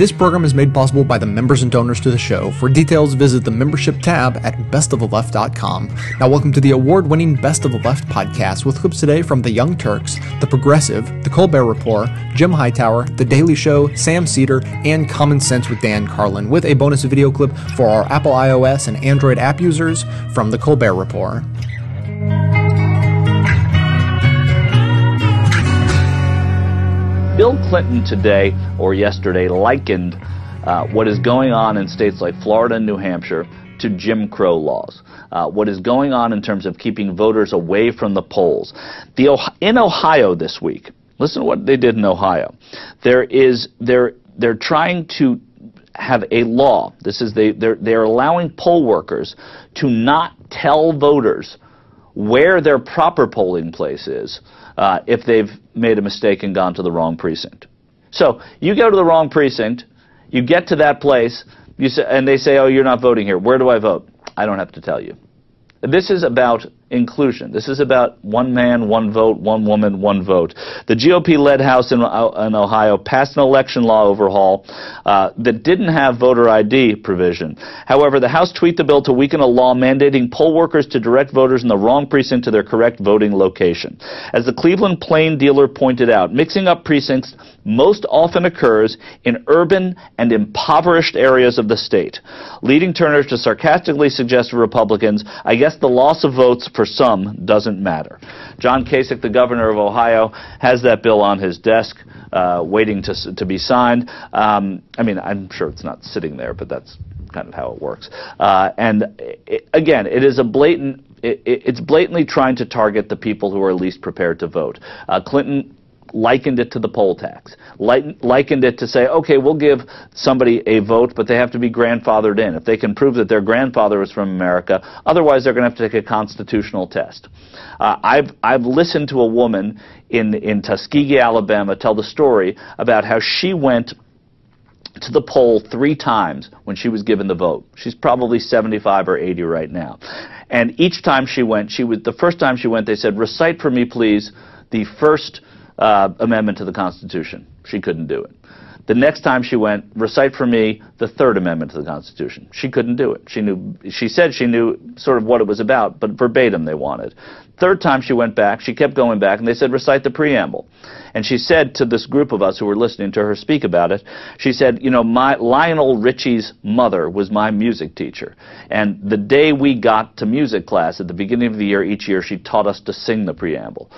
This program is made possible by the members and donors to the show. For details, visit the membership tab at bestoftheleft.com. Now, welcome to the award winning Best of the Left podcast with clips today from The Young Turks, The Progressive, The Colbert Report, Jim Hightower, The Daily Show, Sam Seder, and Common Sense with Dan Carlin, with a bonus video clip for our Apple iOS and Android app users from The Colbert Report. Bill Clinton today or yesterday likened uh, what is going on in states like Florida and New Hampshire to Jim Crow laws. Uh, what is going on in terms of keeping voters away from the polls. The, in Ohio this week, listen to what they did in Ohio. There is they're they're trying to have a law. This is they they're they're allowing poll workers to not tell voters where their proper polling place is uh, if they've made a mistake and gone to the wrong precinct. So you go to the wrong precinct, you get to that place, you say, and they say, "Oh, you're not voting here. Where do I vote?" I don't have to tell you. This is about inclusion. This is about one man, one vote, one woman, one vote. The GOP-led House in, uh, in Ohio passed an election law overhaul uh, that didn't have voter ID provision. However, the House tweaked the bill to weaken a law mandating poll workers to direct voters in the wrong precinct to their correct voting location. As the Cleveland Plain dealer pointed out, mixing up precincts most often occurs in urban and impoverished areas of the state, leading turners to sarcastically suggest to Republicans, I guess the loss of votes for some doesn't matter. John Kasich, the governor of Ohio, has that bill on his desk, uh, waiting to to be signed. Um, I mean, I'm sure it's not sitting there, but that's kind of how it works. Uh, and it, again, it is a blatant. It, it's blatantly trying to target the people who are least prepared to vote. Uh, Clinton likened it to the poll tax, likened it to say, okay, we'll give somebody a vote, but they have to be grandfathered in. If they can prove that their grandfather was from America, otherwise they're going to have to take a constitutional test. Uh, I've, I've listened to a woman in, in Tuskegee, Alabama, tell the story about how she went to the poll three times when she was given the vote. She's probably 75 or 80 right now. And each time she went, she was, the first time she went, they said, recite for me, please, the first uh, amendment to the Constitution. She couldn't do it. The next time she went, recite for me the Third Amendment to the Constitution. She couldn't do it. She knew. She said she knew sort of what it was about, but verbatim they wanted. Third time she went back, she kept going back, and they said recite the preamble. And she said to this group of us who were listening to her speak about it, she said, you know, my Lionel Richie's mother was my music teacher. And the day we got to music class at the beginning of the year, each year, she taught us to sing the preamble.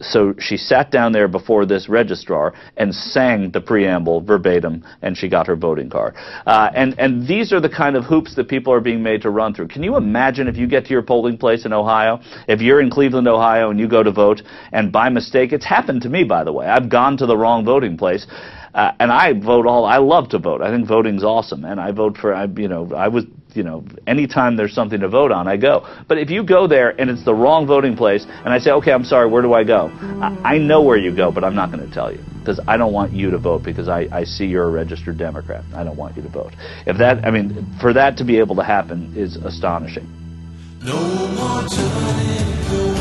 So she sat down there before this registrar and sang the preamble verbatim, and she got her voting card. Uh, and, and these are the kind of hoops that people are being made to run through. Can you imagine if you get to your polling place in Ohio, if you're in Cleveland, Ohio, and you go to vote, and by mistake, it's happened to me, by the way. I've gone to the wrong voting place. Uh, and I vote all. I love to vote. I think voting's awesome, and I vote for. I, you know, I was, you know, anytime there's something to vote on, I go. But if you go there and it's the wrong voting place, and I say, okay, I'm sorry, where do I go? I, I know where you go, but I'm not going to tell you because I don't want you to vote because I, I see you're a registered Democrat. I don't want you to vote. If that, I mean, for that to be able to happen is astonishing. No more turning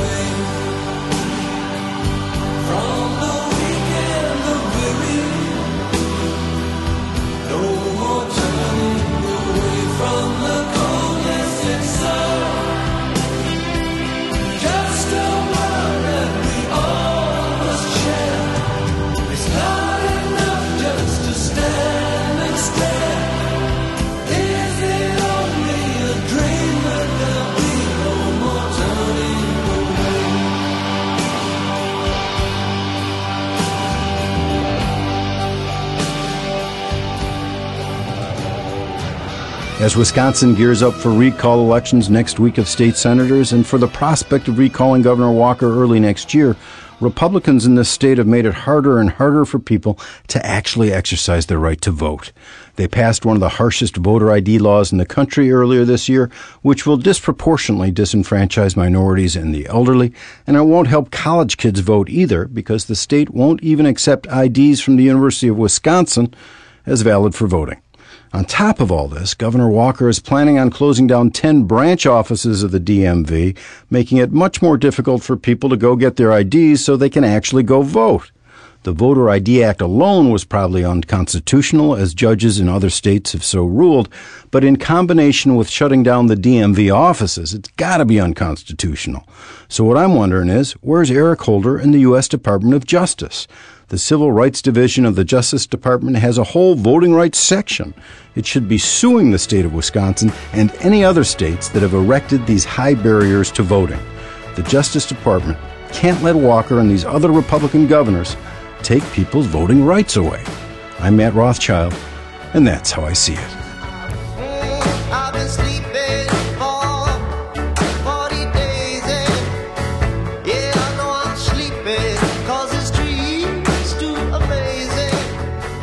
As Wisconsin gears up for recall elections next week of state senators and for the prospect of recalling Governor Walker early next year, Republicans in this state have made it harder and harder for people to actually exercise their right to vote. They passed one of the harshest voter ID laws in the country earlier this year, which will disproportionately disenfranchise minorities and the elderly, and it won't help college kids vote either because the state won't even accept IDs from the University of Wisconsin as valid for voting. On top of all this, Governor Walker is planning on closing down 10 branch offices of the DMV, making it much more difficult for people to go get their IDs so they can actually go vote. The Voter ID Act alone was probably unconstitutional, as judges in other states have so ruled, but in combination with shutting down the DMV offices, it's got to be unconstitutional. So what I'm wondering is, where's Eric Holder in the U.S. Department of Justice? The Civil Rights Division of the Justice Department has a whole voting rights section. It should be suing the state of Wisconsin and any other states that have erected these high barriers to voting. The Justice Department can't let Walker and these other Republican governors take people's voting rights away. I'm Matt Rothschild, and that's how I see it.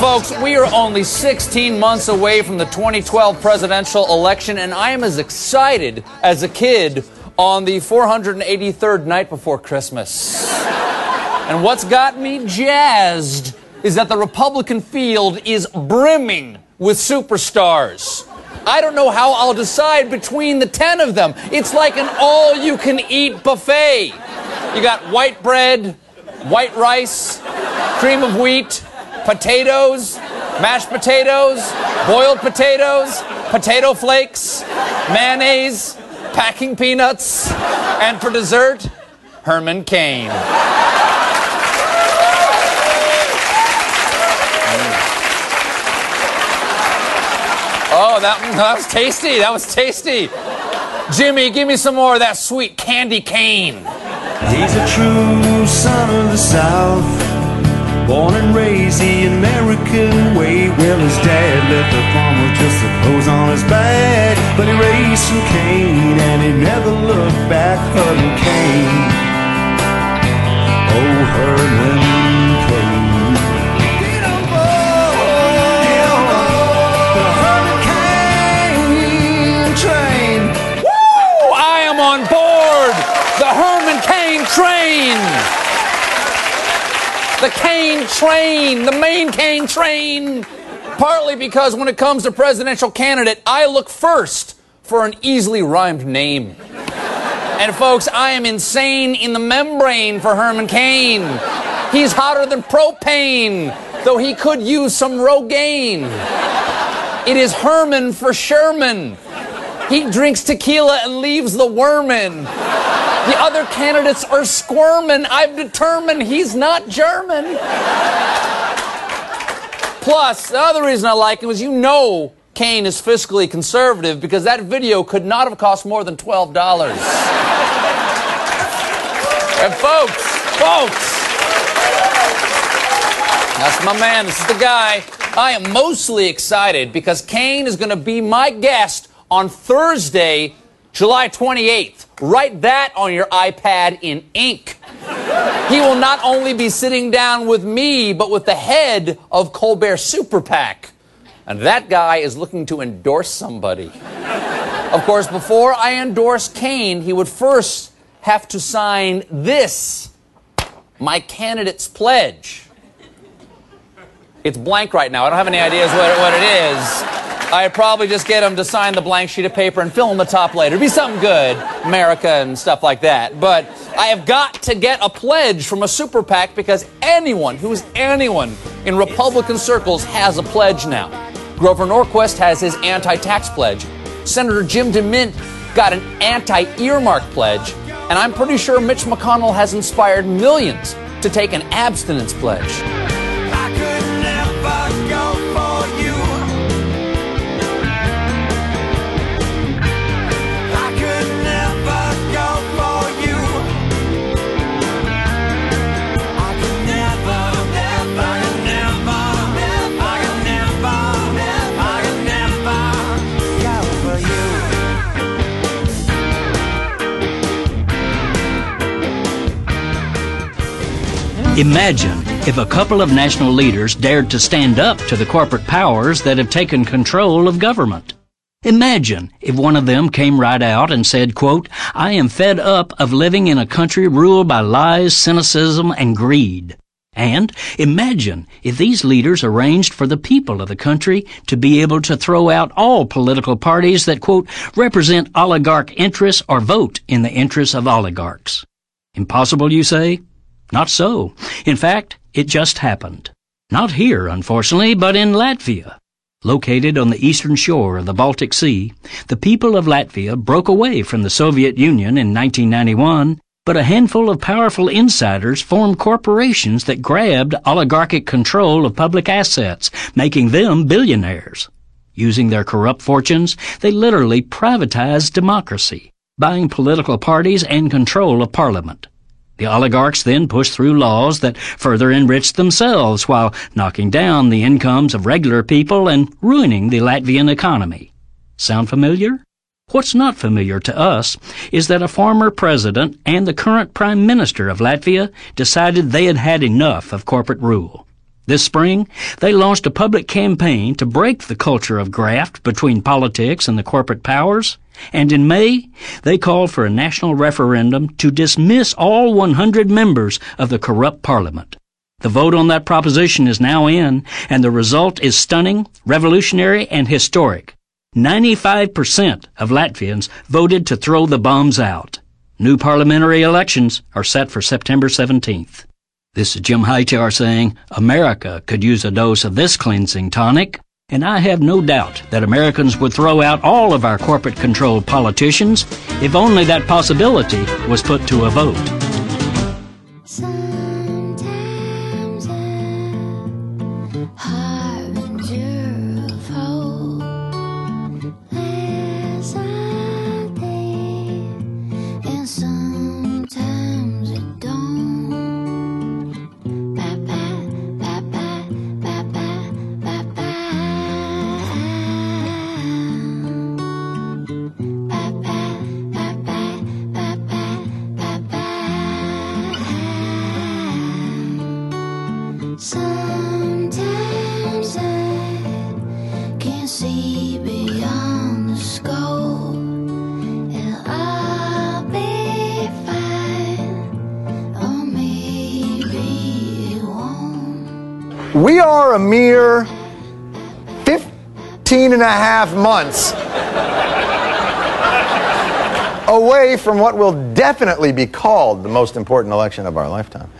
Folks, we are only 16 months away from the 2012 presidential election, and I am as excited as a kid on the 483rd night before Christmas. and what's got me jazzed is that the Republican field is brimming with superstars. I don't know how I'll decide between the 10 of them. It's like an all you can eat buffet. You got white bread, white rice, cream of wheat, potatoes, mashed potatoes, boiled potatoes, potato flakes, mayonnaise, packing peanuts, and for dessert, Herman Cain. Oh, that, that was tasty. That was tasty. Jimmy, give me some more of that sweet candy cane. He's a true son of the South. Born and raised the American way. Well, his dad left the farm with just the clothes on his back. But he raised some cane and he never looked back. Herman Cain. Oh, Herman train. Woo! I am on board the Herman Cain train the Cain train, the main Cain train. Partly because when it comes to presidential candidate, I look first for an easily rhymed name. And folks, I am insane in the membrane for Herman Cain. He's hotter than propane, though he could use some Rogaine. It is Herman for Sherman. He drinks tequila and leaves the worm in. The other candidates are squirming. I've determined he's not German. Plus, the other reason I like him is you know Cain is fiscally conservative because that video could not have cost more than $12. and folks, folks, that's my man. This is the guy. I am mostly excited because Cain is going to be my guest on Thursday, July 28th. Write that on your iPad in ink. He will not only be sitting down with me, but with the head of Colbert Super PAC. And that guy is looking to endorse somebody. Of course, before I endorse Cain, he would first have to sign this my candidate's pledge. It's blank right now. I don't have any ideas what, what it is. I'd probably just get him to sign the blank sheet of paper and fill in the top later. It'd be something good, America and stuff like that. But I have got to get a pledge from a super PAC because anyone who is anyone in Republican circles has a pledge now. Grover Norquist has his anti-tax pledge. Senator Jim DeMint got an anti-earmark pledge. And I'm pretty sure Mitch McConnell has inspired millions to take an abstinence pledge. Imagine if a couple of national leaders dared to stand up to the corporate powers that have taken control of government. Imagine if one of them came right out and said, quote, I am fed up of living in a country ruled by lies, cynicism, and greed. And imagine if these leaders arranged for the people of the country to be able to throw out all political parties that, quote, represent oligarch interests or vote in the interests of oligarchs. Impossible, you say? Not so. In fact, it just happened. Not here, unfortunately, but in Latvia. Located on the eastern shore of the Baltic Sea, the people of Latvia broke away from the Soviet Union in 1991 but a handful of powerful insiders formed corporations that grabbed oligarchic control of public assets, making them billionaires. Using their corrupt fortunes, they literally privatized democracy, buying political parties and control of parliament. The oligarchs then pushed through laws that further enriched themselves while knocking down the incomes of regular people and ruining the Latvian economy. Sound familiar? What's not familiar to us is that a former president and the current prime minister of Latvia decided they had had enough of corporate rule. This spring, they launched a public campaign to break the culture of graft between politics and the corporate powers, and in May, they called for a national referendum to dismiss all 100 members of the corrupt parliament. The vote on that proposition is now in, and the result is stunning, revolutionary, and historic. 95% of Latvians voted to throw the bombs out. New parliamentary elections are set for September 17th. This is Jim Hightower saying America could use a dose of this cleansing tonic, and I have no doubt that Americans would throw out all of our corporate controlled politicians if only that possibility was put to a vote. And a half months away from what will definitely be called the most important election of our lifetime.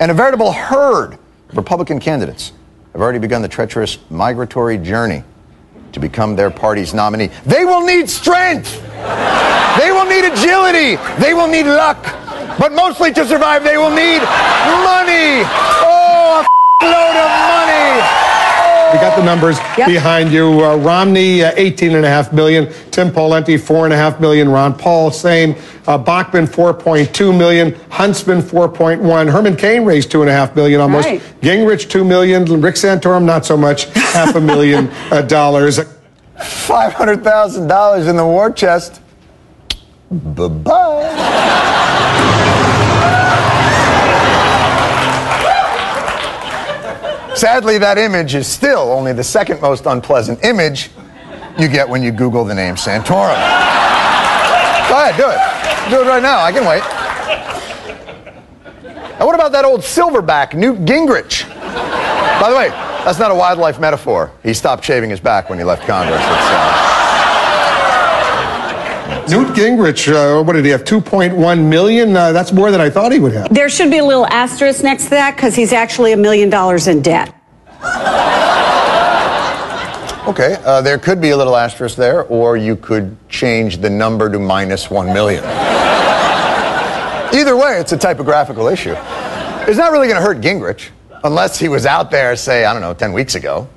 And a veritable herd of Republican candidates have already begun the treacherous migratory journey to become their party's nominee. They will need strength. They will need agility. They will need luck. But mostly to survive, they will need money. Oh, load of money. We got the numbers yep. behind you. Uh, Romney, uh, 18.5 million. Tim Pawlenty, 4.5 million. Ron Paul, same. Uh, Bachmann, 4.2 million. Huntsman, 4.1. Herman Cain raised 2.5 million almost. Right. Gingrich, 2 million. Rick Santorum, not so much. Half a million uh, dollars. $500,000 in the war chest. Bye bye Sadly, that image is still only the second most unpleasant image you get when you Google the name Santorum. Go ahead, do it. Do it right now. I can wait. And what about that old silverback, Newt Gingrich? By the way, that's not a wildlife metaphor. He stopped shaving his back when he left Congress. Newt Gingrich, uh, what did he have? 2.1 million? Uh, that's more than I thought he would have. There should be a little asterisk next to that because he's actually a million dollars in debt. Okay, uh, there could be a little asterisk there, or you could change the number to minus one million. Either way, it's a typographical issue. It's not really going to hurt Gingrich, unless he was out there, say, I don't know, 10 weeks ago,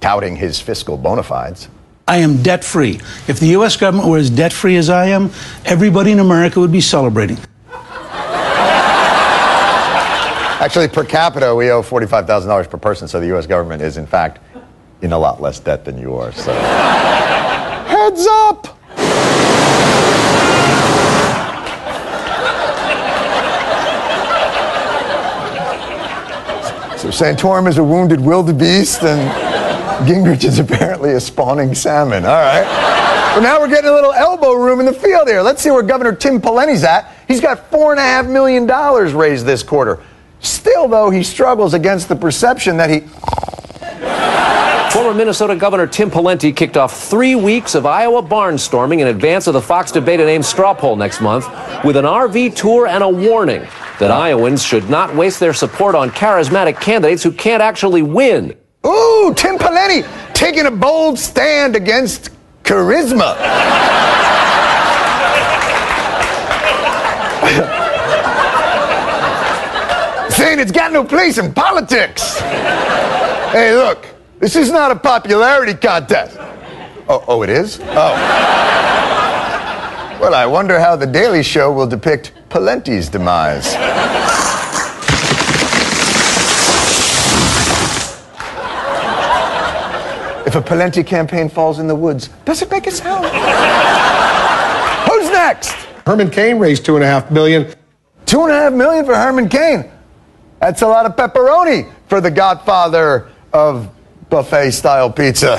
touting his fiscal bona fides. I am debt free. If the U.S. government were as debt free as I am, everybody in America would be celebrating. Actually, per capita, we owe $45,000 per person, so the U.S. government is, in fact, in a lot less debt than you are. So, heads up! So Santorum is a wounded wildebeest, and Gingrich is apparently a spawning salmon. All right. But now we're getting a little elbow room in the field here. Let's see where Governor Tim Pawlenty's at. He's got $4.5 million raised this quarter. Still, though, he struggles against the perception that he. Former Minnesota Governor Tim Pawlenty kicked off three weeks of Iowa barnstorming in advance of the Fox debate and Ames straw poll next month with an RV tour and a warning that Iowans should not waste their support on charismatic candidates who can't actually win. Ooh, Tim Pawlenty taking a bold stand against charisma. Saying it's got no place in politics. Hey, look, this is not a popularity contest. Oh, oh, it is? Oh. Well, I wonder how The Daily Show will depict Pawlenty's demise. If a Pawlenty campaign falls in the woods, does it make a sound? Who's next? Herman Cain raised two and a half million. Two and a half million for Herman Cain. That's a lot of pepperoni for the godfather of buffet style pizza.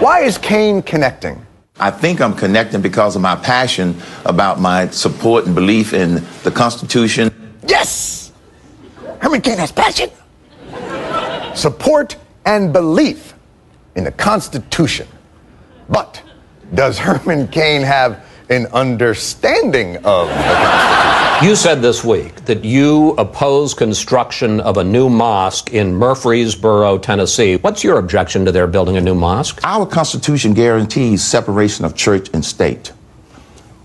Why is Cain connecting? I think I'm connecting because of my passion about my support and belief in the Constitution. Yes! Herman Cain has passion. Support and belief in the Constitution. But does Herman Cain have an understanding of the Constitution? You said this week that you oppose construction of a new mosque in Murfreesboro, Tennessee. What's your objection to their building a new mosque? Our Constitution guarantees separation of church and state.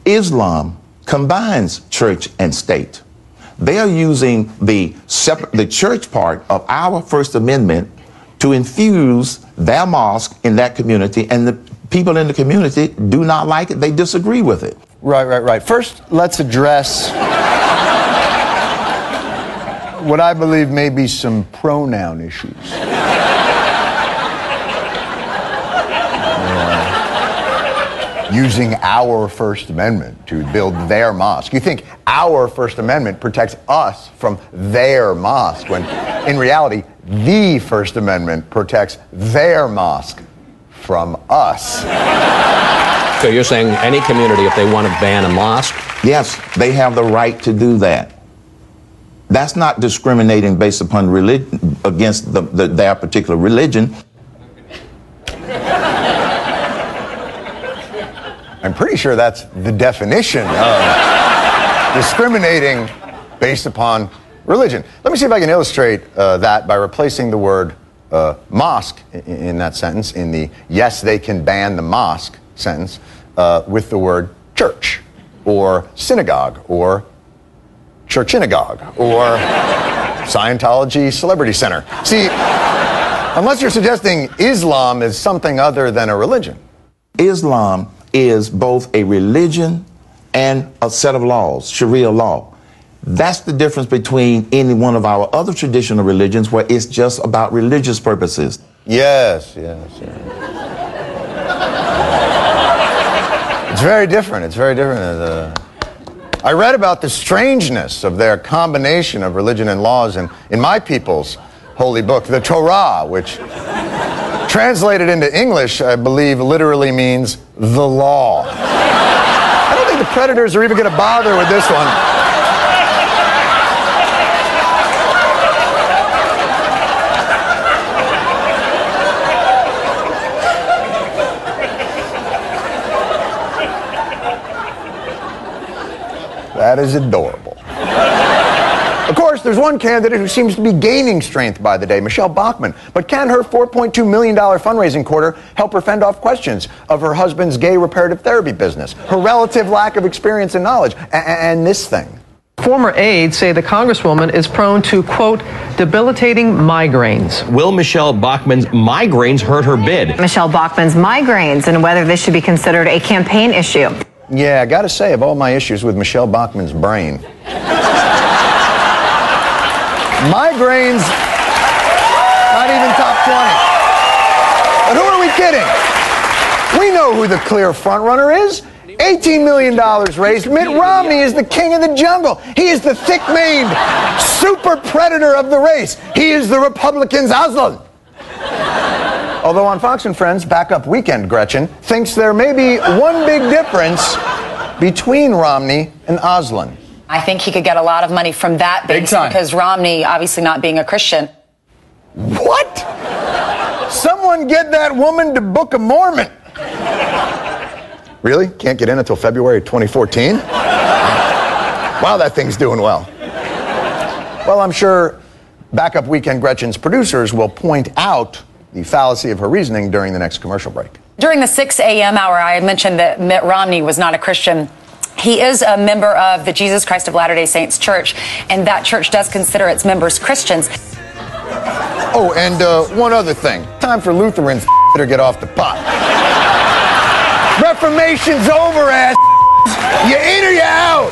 Islam combines church and state. They are using the, separ- the church part of our First Amendment to infuse their mosque in that community, and the people in the community do not like it. They disagree with it. Right, right, right. First, let's address what I believe may be some pronoun issues. Using our First Amendment to build their mosque. You think our First Amendment protects us from their mosque, when in reality, the First Amendment protects their mosque from us. So you're saying any community, if they want to ban a mosque? Yes, they have the right to do that. That's not discriminating based upon religion against the, the, their particular religion. I'm pretty sure that's the definition of discriminating based upon religion. Let me see if I can illustrate uh, that by replacing the word uh, mosque in, in, that sentence, in the yes, they can ban the mosque sentence, uh, with the word church or synagogue or churchinagogue or Scientology Celebrity Center. See, unless you're suggesting Islam is something other than a religion. Islam is both a religion and a set of laws, Sharia law. That's the difference between any one of our other traditional religions where it's just about religious purposes. Yes, yes, yes. it's very different. It's very different. Uh, I read about the strangeness of their combination of religion and laws in, in my people's holy book, the Torah, which translated into English, I believe, literally means the law. I don't think the predators are even going to bother with this one. That is adorable. Of course, there's one candidate who seems to be gaining strength by the day, Michele Bachmann. But can her $4.2 million fundraising quarter help her fend off questions of her husband's gay reparative therapy business, her relative lack of experience and knowledge, and, and this thing? Former aides say the Congresswoman is prone to, quote, debilitating migraines. Will Michele Bachmann's migraines hurt her bid? Michele Bachmann's migraines and whether this should be considered a campaign issue. Yeah, I gotta say, of all my issues with Michele Bachmann's brain, migraines, not even top 20. But who are we kidding? We know who the clear frontrunner is. $18 million raised. Mitt Romney is the king of the jungle. He is the thick maned super predator of the race. He is the Republicans' Aslan. Although on Fox and Friends Backup Weekend, Gretchen thinks there may be one big difference between Romney and Aslan. I think he could get a lot of money from that base because Romney, obviously not being a Christian. What? Someone get that woman to Book of Mormon. Really? Can't get in until February 2014? wow, that thing's doing well. Well, I'm sure Backup Weekend Gretchen's producers will point out the fallacy of her reasoning during the next commercial break. During the 6 a.m. hour, I mentioned that Mitt Romney was not a Christian. He is a member of the Jesus Christ of Latter day Saints Church, and that church does consider its members Christians. Oh, and uh, one other thing. Time for Lutherans to get off the pot. Reformation's over, ass. You in or you out?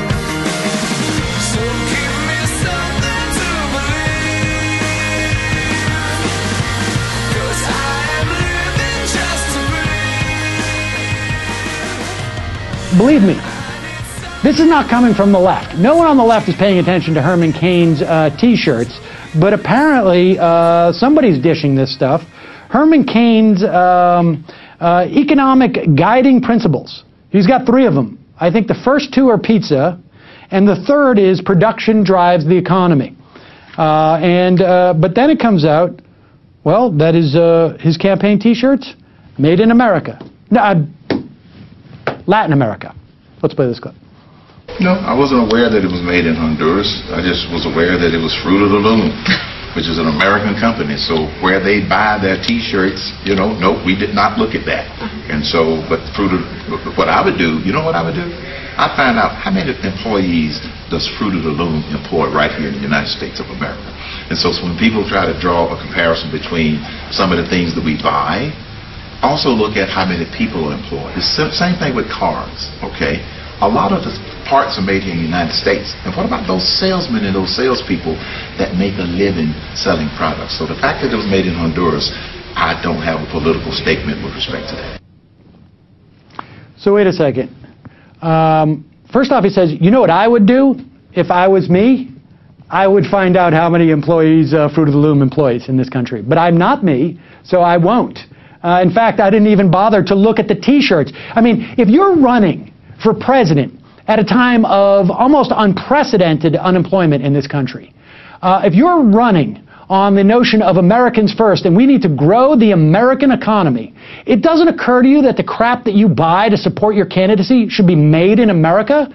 Believe me, this is not coming from the left. No one on the left is paying attention to Herman Cain's uh, T-shirts, but apparently uh, somebody's dishing this stuff. Herman Cain's um, uh, economic guiding principles. He's got three of them. I think the first two are pizza, and the third is production drives the economy. Uh, and uh, but then it comes out, well, that is uh, his campaign T-shirts made in America. No, Latin America. Let's play this clip. No, I wasn't aware that it was made in Honduras. I just was aware that it was Fruit of the Loom, which is an American company. So where they buy their T-shirts, you know, nope, we did not look at that. And so, but Fruit of, what I would do, you know what I would do? I'd find out how many employees does Fruit of the Loom employ right here in the United States of America. And so, so when people try to draw a comparison between some of the things that we buy also look at how many people are employed. The same thing with cars, okay? A lot of the parts are made here in the United States. And what about those salesmen and those salespeople that make a living selling products? So the fact that it was made in Honduras, I don't have a political statement with respect to that. So wait a second. Um, first off, he says, you know what I would do if I was me? I would find out how many employees uh, Fruit of the Loom employs in this country. But I'm not me, so I won't. Uh, in fact, I didn't even bother to look at the T-shirts. I mean, if you're running for president at a time of almost unprecedented unemployment in this country, uh, if you're running on the notion of Americans first and we need to grow the American economy, it doesn't occur to you that the crap that you buy to support your candidacy should be made in America?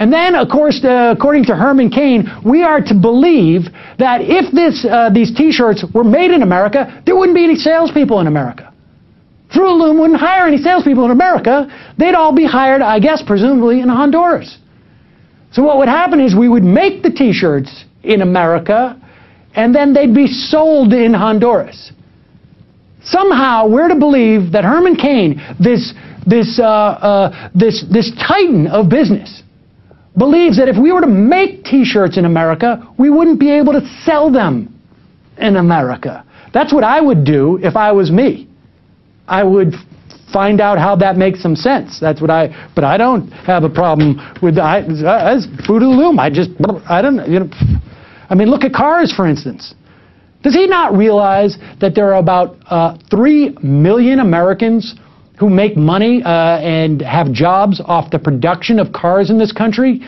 And then, of course, according to Herman Cain, we are to believe that if this, uh, these T-shirts were made in America, there wouldn't be any salespeople in America. Fruit Loom wouldn't hire any salespeople in America. They'd all be hired, I guess, presumably in Honduras. So what would happen is we would make the T-shirts in America, and then they'd be sold in Honduras. Somehow, we're to believe that Herman Cain, this this uh, uh, this this titan of business, believes that if we were to make T-shirts in America, we wouldn't be able to sell them in America. That's what I would do if I was me. I would find out how that makes some sense. That's what I. But I don't have a problem with I, as Fruit of the Loom. I just I don't you know. I mean, look at cars for instance. Does he not realize that there are about uh, three million Americans who make money uh, and have jobs off the production of cars in this country,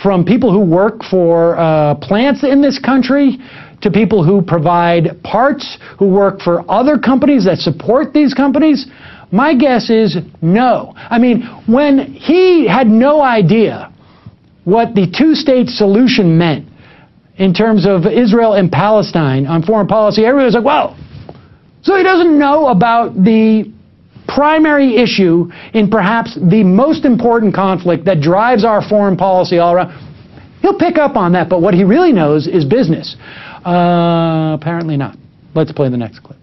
from people who work for uh, plants in this country to people who provide parts, who work for other companies that support these companies? My guess is no. I mean, when he had no idea what the two state solution meant in terms of Israel and Palestine on foreign policy, everybody was like, well, so he doesn't know about the primary issue in perhaps the most important conflict that drives our foreign policy all around. He'll pick up on that, but what he really knows is business. Uh, apparently not. Let's play the next clip.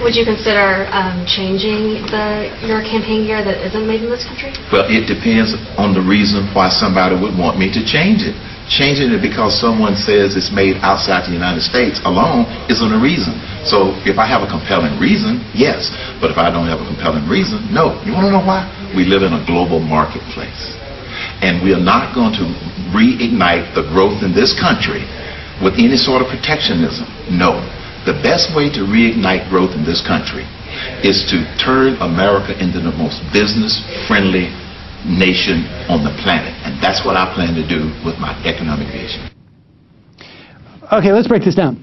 Would you consider um, changing the your campaign gear that isn't made in this country? Well, it depends on the reason why somebody would want me to change it. Changing it because someone says it's made outside the United States alone isn't a reason. So if I have a compelling reason, yes. But if I don't have a compelling reason, no. You want to know why? We live in a global marketplace. And we are not going to reignite the growth in this country with any sort of protectionism. No. The best way to reignite growth in this country is to turn America into the most business friendly nation on the planet. And that's what I plan to do with my economic vision. Okay, let's break this down.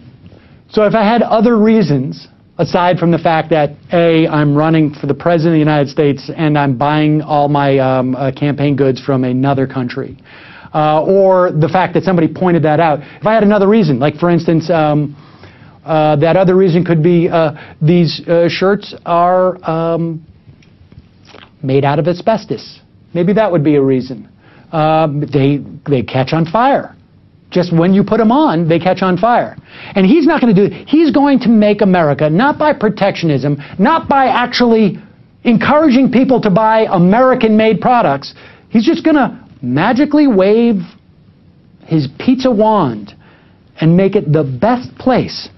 So if I had other reasons aside from the fact that a I'm running for the president of the United States and I'm buying all my um, uh, campaign goods from another country, uh, or the fact that somebody pointed that out. If I had another reason, like for instance. Um, uh, that other reason could be uh, these uh, shirts are um, made out of asbestos. Maybe that would be a reason. Uh, they they catch on fire. Just when you put them on, they catch on fire. And he's not going to do. He's going to make America not by protectionism, not by actually encouraging people to buy American-made products. He's just going to magically wave his pizza wand and make it the best place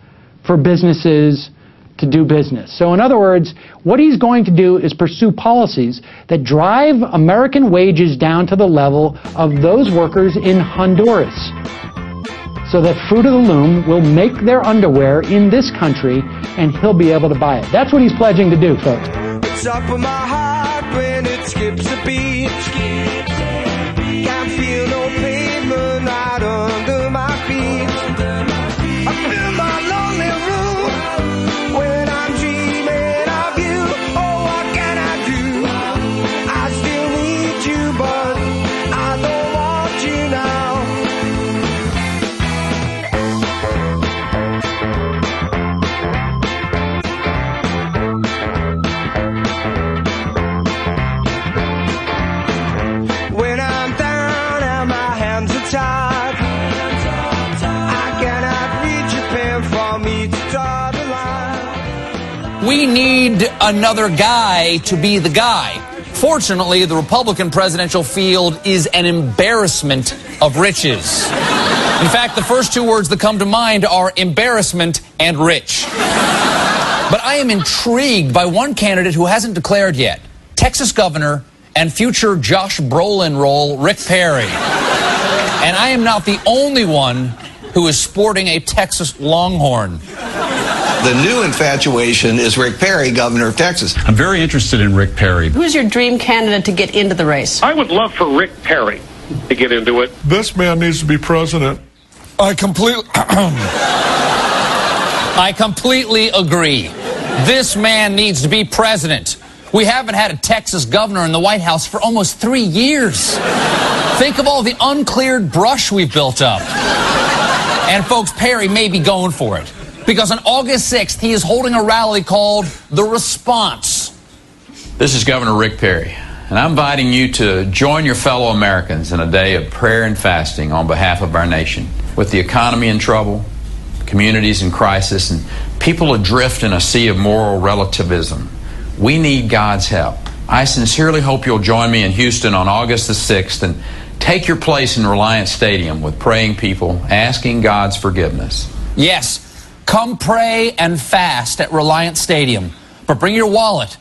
for businesses to do business. So, in other words, what he's going to do is pursue policies that drive American wages down to the level of those workers in Honduras. So that Fruit of the Loom will make their underwear in this country and he'll be able to buy it. That's what he's pledging to do, folks. We need another guy to be the guy. Fortunately, the Republican presidential field is an embarrassment of riches. In fact, the first two words that come to mind are embarrassment and rich. But I am intrigued by one candidate who hasn't declared yet Texas Governor and future Josh Brolin role, Rick Perry. And I am not the only one who is sporting a Texas Longhorn. The new infatuation is Rick Perry, governor of Texas. I'm very interested in Rick Perry. Who's your dream candidate to get into the race? I would love for Rick Perry to get into it. This man needs to be president. I completely. I completely agree. This man needs to be president. We haven't had a Texas governor in the White House for almost three years. Think of all the uncleared brush we've built up. And folks, Perry may be going for it. Because on August 6th, he is holding a rally called The Response. This is Governor Rick Perry, and I'm inviting you to join your fellow Americans in a day of prayer and fasting on behalf of our nation. With the economy in trouble, communities in crisis, and people adrift in a sea of moral relativism, we need God's help. I sincerely hope you'll join me in Houston on August the 6th and take your place in Reliant Stadium with praying people, asking God's forgiveness. Yes, come pray and fast at Reliant Stadium, but bring your wallet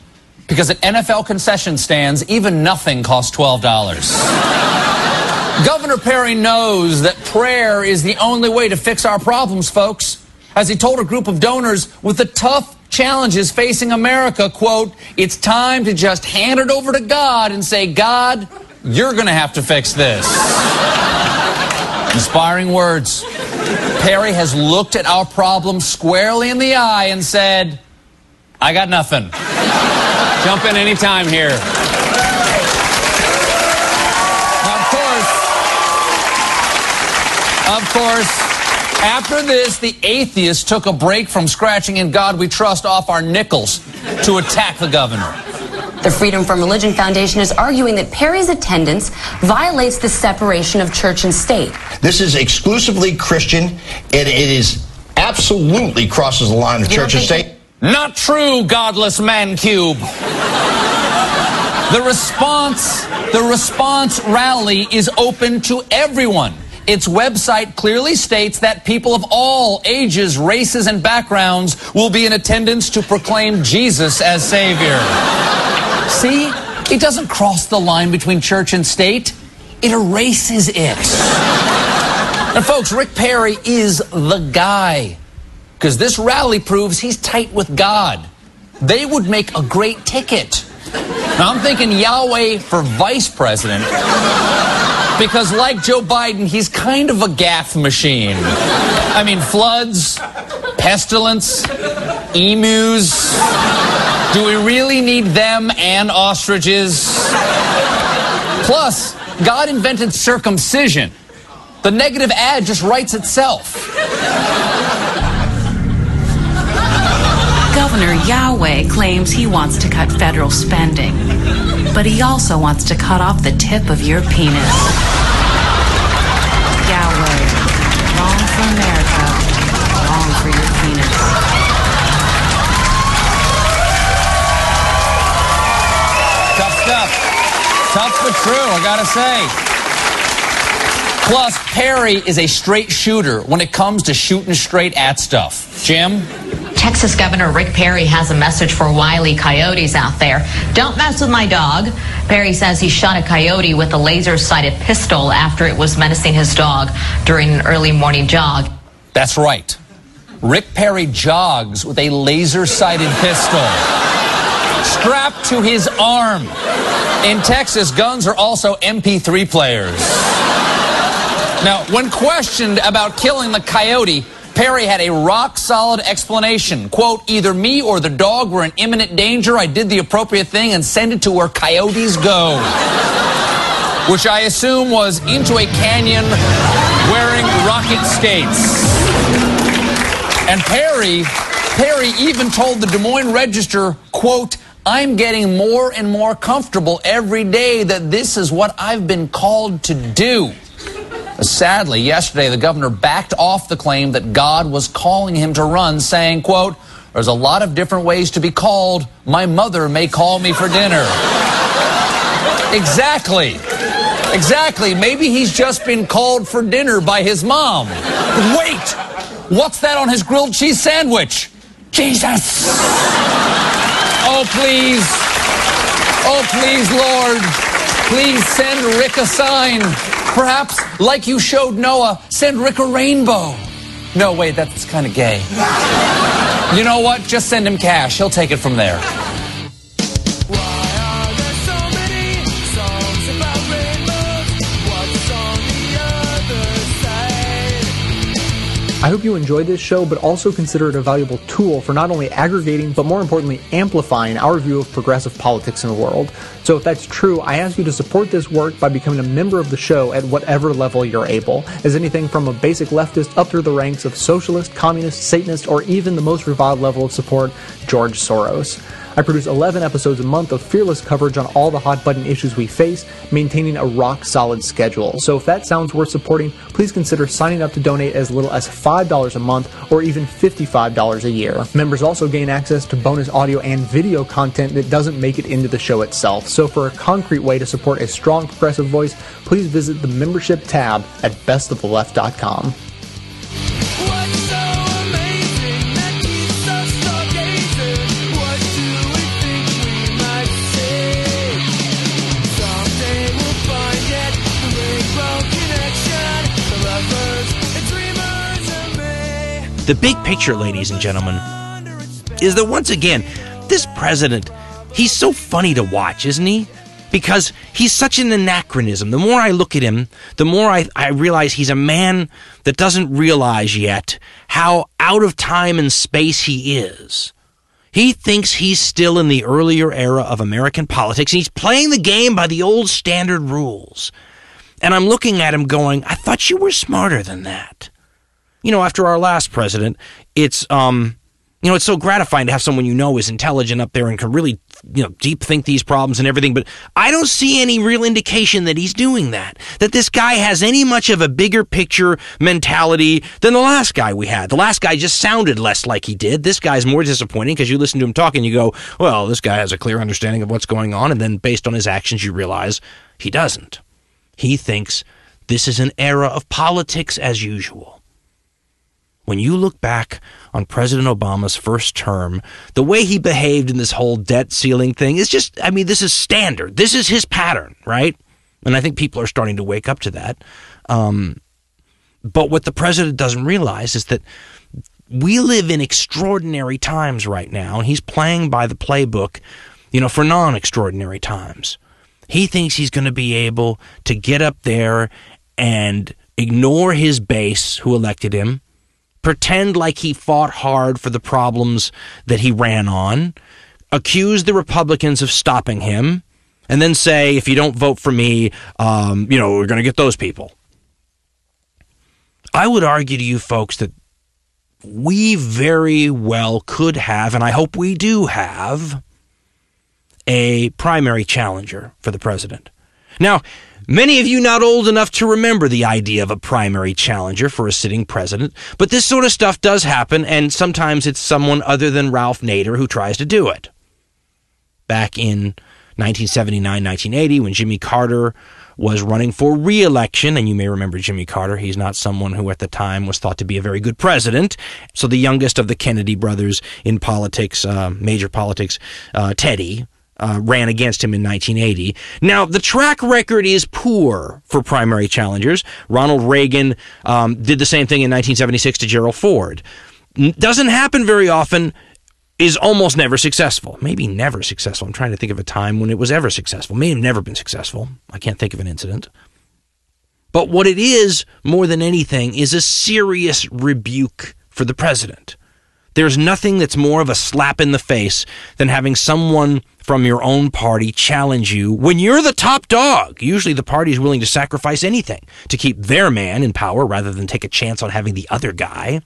because at NFL concession stands, even nothing costs $12. Governor Perry knows that prayer is the only way to fix our problems, folks. As he told a group of donors with the tough challenges facing America, quote, it's time to just hand it over to God and say, God, you're going to have to fix this. Inspiring words. Perry has looked at our problem squarely in the eye and said, I got nothing. Jump in anytime here. Of course, of course, after this, the atheists took a break from scratching in God We Trust off our nickels to attack the governor. The Freedom from Religion Foundation is arguing that Perry's attendance violates the separation of church and state. This is exclusively Christian, and it is absolutely crosses the line of You church and state. Not true, godless man cube. The response, the response rally is open to everyone. Its website clearly states that people of all ages, races, and backgrounds will be in attendance to proclaim Jesus as Savior. See? It doesn't cross the line between church and state. It erases it. And folks, Rick Perry is the guy. Because this rally proves he's tight with God. They would make a great ticket. Now I'm thinking Yahweh for vice president. Because like Joe Biden, he's kind of a gaffe machine. I mean, floods, pestilence, emus. Do we really need them and ostriches? Plus, God invented circumcision. The negative ad just writes itself. Governor Yahweh claims he wants to cut federal spending, but he also wants to cut off the tip of your penis. Yahweh, wrong for America, wrong for your penis. Tough stuff. Tough but true, I gotta say. Plus, Perry is a straight shooter when it comes to shooting straight at stuff. Jim? Texas Governor Rick Perry has a message for wily coyotes out there. Don't mess with my dog. Perry says he shot a coyote with a laser sighted pistol after it was menacing his dog during an early morning jog. That's right. Rick Perry jogs with a laser sighted pistol strapped to his arm. In Texas, guns are also MP3 players. Now, when questioned about killing the coyote, Perry had a rock solid explanation. Quote, either me or the dog were in imminent danger. I did the appropriate thing and sent it to where coyotes go. Which I assume was into a canyon wearing rocket skates. And Perry, Perry even told the Des Moines Register, quote, I'm getting more and more comfortable every day that this is what I've been called to do. Sadly, yesterday the governor backed off the claim that God was calling him to run, saying, quote, there's a lot of different ways to be called. My mother may call me for dinner. exactly. Exactly. Maybe he's just been called for dinner by his mom. Wait! What's that on his grilled cheese sandwich? Jesus! Oh, please. Oh, please, Lord. Please send Rick a sign. Perhaps, like you showed Noah, send Rick a rainbow. No, wait, that's kind of gay. You know what? Just send him cash. He'll take it from there. I hope you enjoyed this show, but also consider it a valuable tool for not only aggregating, but more importantly, amplifying our view of progressive politics in the world. So if that's true, I ask you to support this work by becoming a member of the show at whatever level you're able, as anything from a basic leftist up through the ranks of socialist, communist, Satanist, or even the most reviled level of support, George Soros. I produce 11 episodes a month of fearless coverage on all the hot button issues we face, maintaining a rock solid schedule. So if that sounds worth supporting, please consider signing up to donate as little as $5 a month or even $55 a year. Members also gain access to bonus audio and video content that doesn't make it into the show itself. So for a concrete way to support a strong progressive voice, please visit the membership tab at bestoftheleft.com. The big picture, ladies and gentlemen, is that once again, this president, he's so funny to watch, isn't he? because he's such an anachronism. The more I look at him, the more I, I realize he's a man that doesn't realize yet how out of time and space he is. He thinks he's still in the earlier era of American politics, and he's playing the game by the old standard rules. And I'm looking at him going, I thought you were smarter than that. You know, after our last president, it's um you know, it's so gratifying to have someone you know is intelligent up there and can really, you know, deep think these problems and everything. But I don't see any real indication that he's doing that. That this guy has any much of a bigger picture mentality than the last guy we had. The last guy just sounded less like he did. This guy's more disappointing because you listen to him talk and you go, well, this guy has a clear understanding of what's going on. And then based on his actions, you realize he doesn't. He thinks this is an era of politics as usual. When you look back on President Obama's first term, the way he behaved in this whole debt ceiling thing is just, I mean, this is standard. This is his pattern, right? And I think people are starting to wake up to that. Um, but what the president doesn't realize is that we live in extraordinary times right now, and he's playing by the playbook, you know, for non extraordinary times. He thinks he's going to be able to get up there and ignore his base who elected him pretend like he fought hard for the problems that he ran on, accuse the Republicans of stopping him, and then say, if you don't vote for me, um, you know, we're going to get those people. I would argue to you folks that we very well could have, and I hope we do have, a primary challenger for the president. Now, Many of you not old enough to remember the idea of a primary challenger for a sitting president, but this sort of stuff does happen, and sometimes it's someone other than Ralph Nader who tries to do it. Back in 1979 1980, when Jimmy Carter was running for re election, and you may remember Jimmy Carter, he's not someone who at the time was thought to be a very good president. So the youngest of the Kennedy brothers in politics, uh, major politics, uh, Teddy, uh, ran against him in 1980. Now, the track record is poor for primary challengers. Ronald Reagan um, did the same thing in 1976 to Gerald Ford. Doesn't happen very often, is almost never successful. Maybe never successful. I'm trying to think of a time when it was ever successful. May have never been successful. I can't think of an incident. But what it is, more than anything, is a serious rebuke for the president. There's nothing that's more of a slap in the face than having someone from your own party challenge you when you're the top dog. Usually the party is willing to sacrifice anything to keep their man in power rather than take a chance on having the other guy.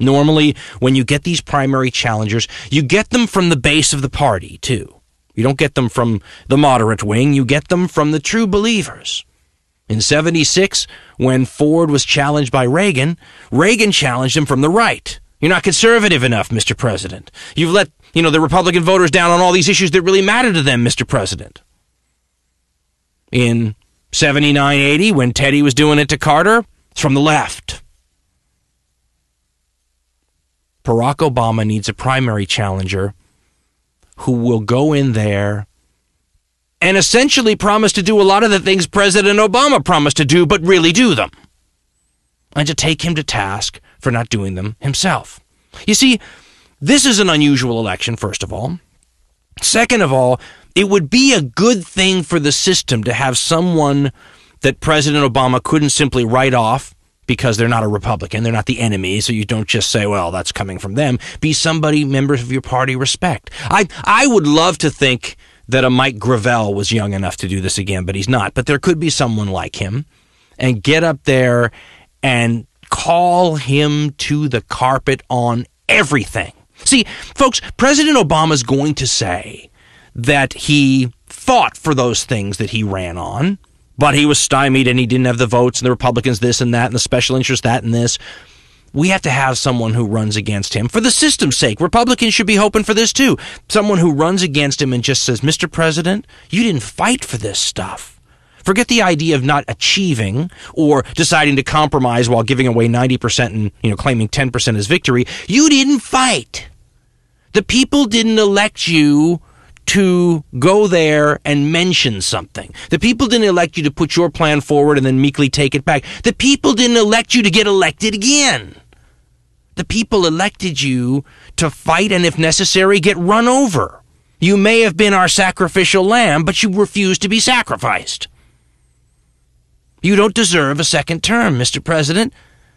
Normally, when you get these primary challengers, you get them from the base of the party, too. You don't get them from the moderate wing, you get them from the true believers. In 76, when Ford was challenged by Reagan, Reagan challenged him from the right. You're not conservative enough, Mr. President. You've let you know, the Republican voters down on all these issues that really matter to them, Mr. President. In 79 80, when Teddy was doing it to Carter, it's from the left. Barack Obama needs a primary challenger who will go in there and essentially promise to do a lot of the things President Obama promised to do, but really do them. And to take him to task for not doing them himself. You see, this is an unusual election, first of all. Second of all, it would be a good thing for the system to have someone that President Obama couldn't simply write off because they're not a Republican, they're not the enemy, so you don't just say, well, that's coming from them. Be somebody members of your party respect. I I would love to think that a Mike Gravel was young enough to do this again, but he's not. But there could be someone like him and get up there and call him to the carpet on everything. See, folks, President Obama is going to say that he fought for those things that he ran on, but he was stymied and he didn't have the votes and the Republicans this and that and the special interest that and this. We have to have someone who runs against him for the system's sake. Republicans should be hoping for this too. Someone who runs against him and just says, Mr. President, you didn't fight for this stuff. Forget the idea of not achieving or deciding to compromise while giving away 90% and, you know, claiming 10% as victory. You didn't fight. The people didn't elect you to go there and mention something. The people didn't elect you to put your plan forward and then meekly take it back. The people didn't elect you to get elected again. The people elected you to fight and, if necessary, get run over. You may have been our sacrificial lamb, but you refused to be sacrificed. You don't deserve a second term, Mr. President,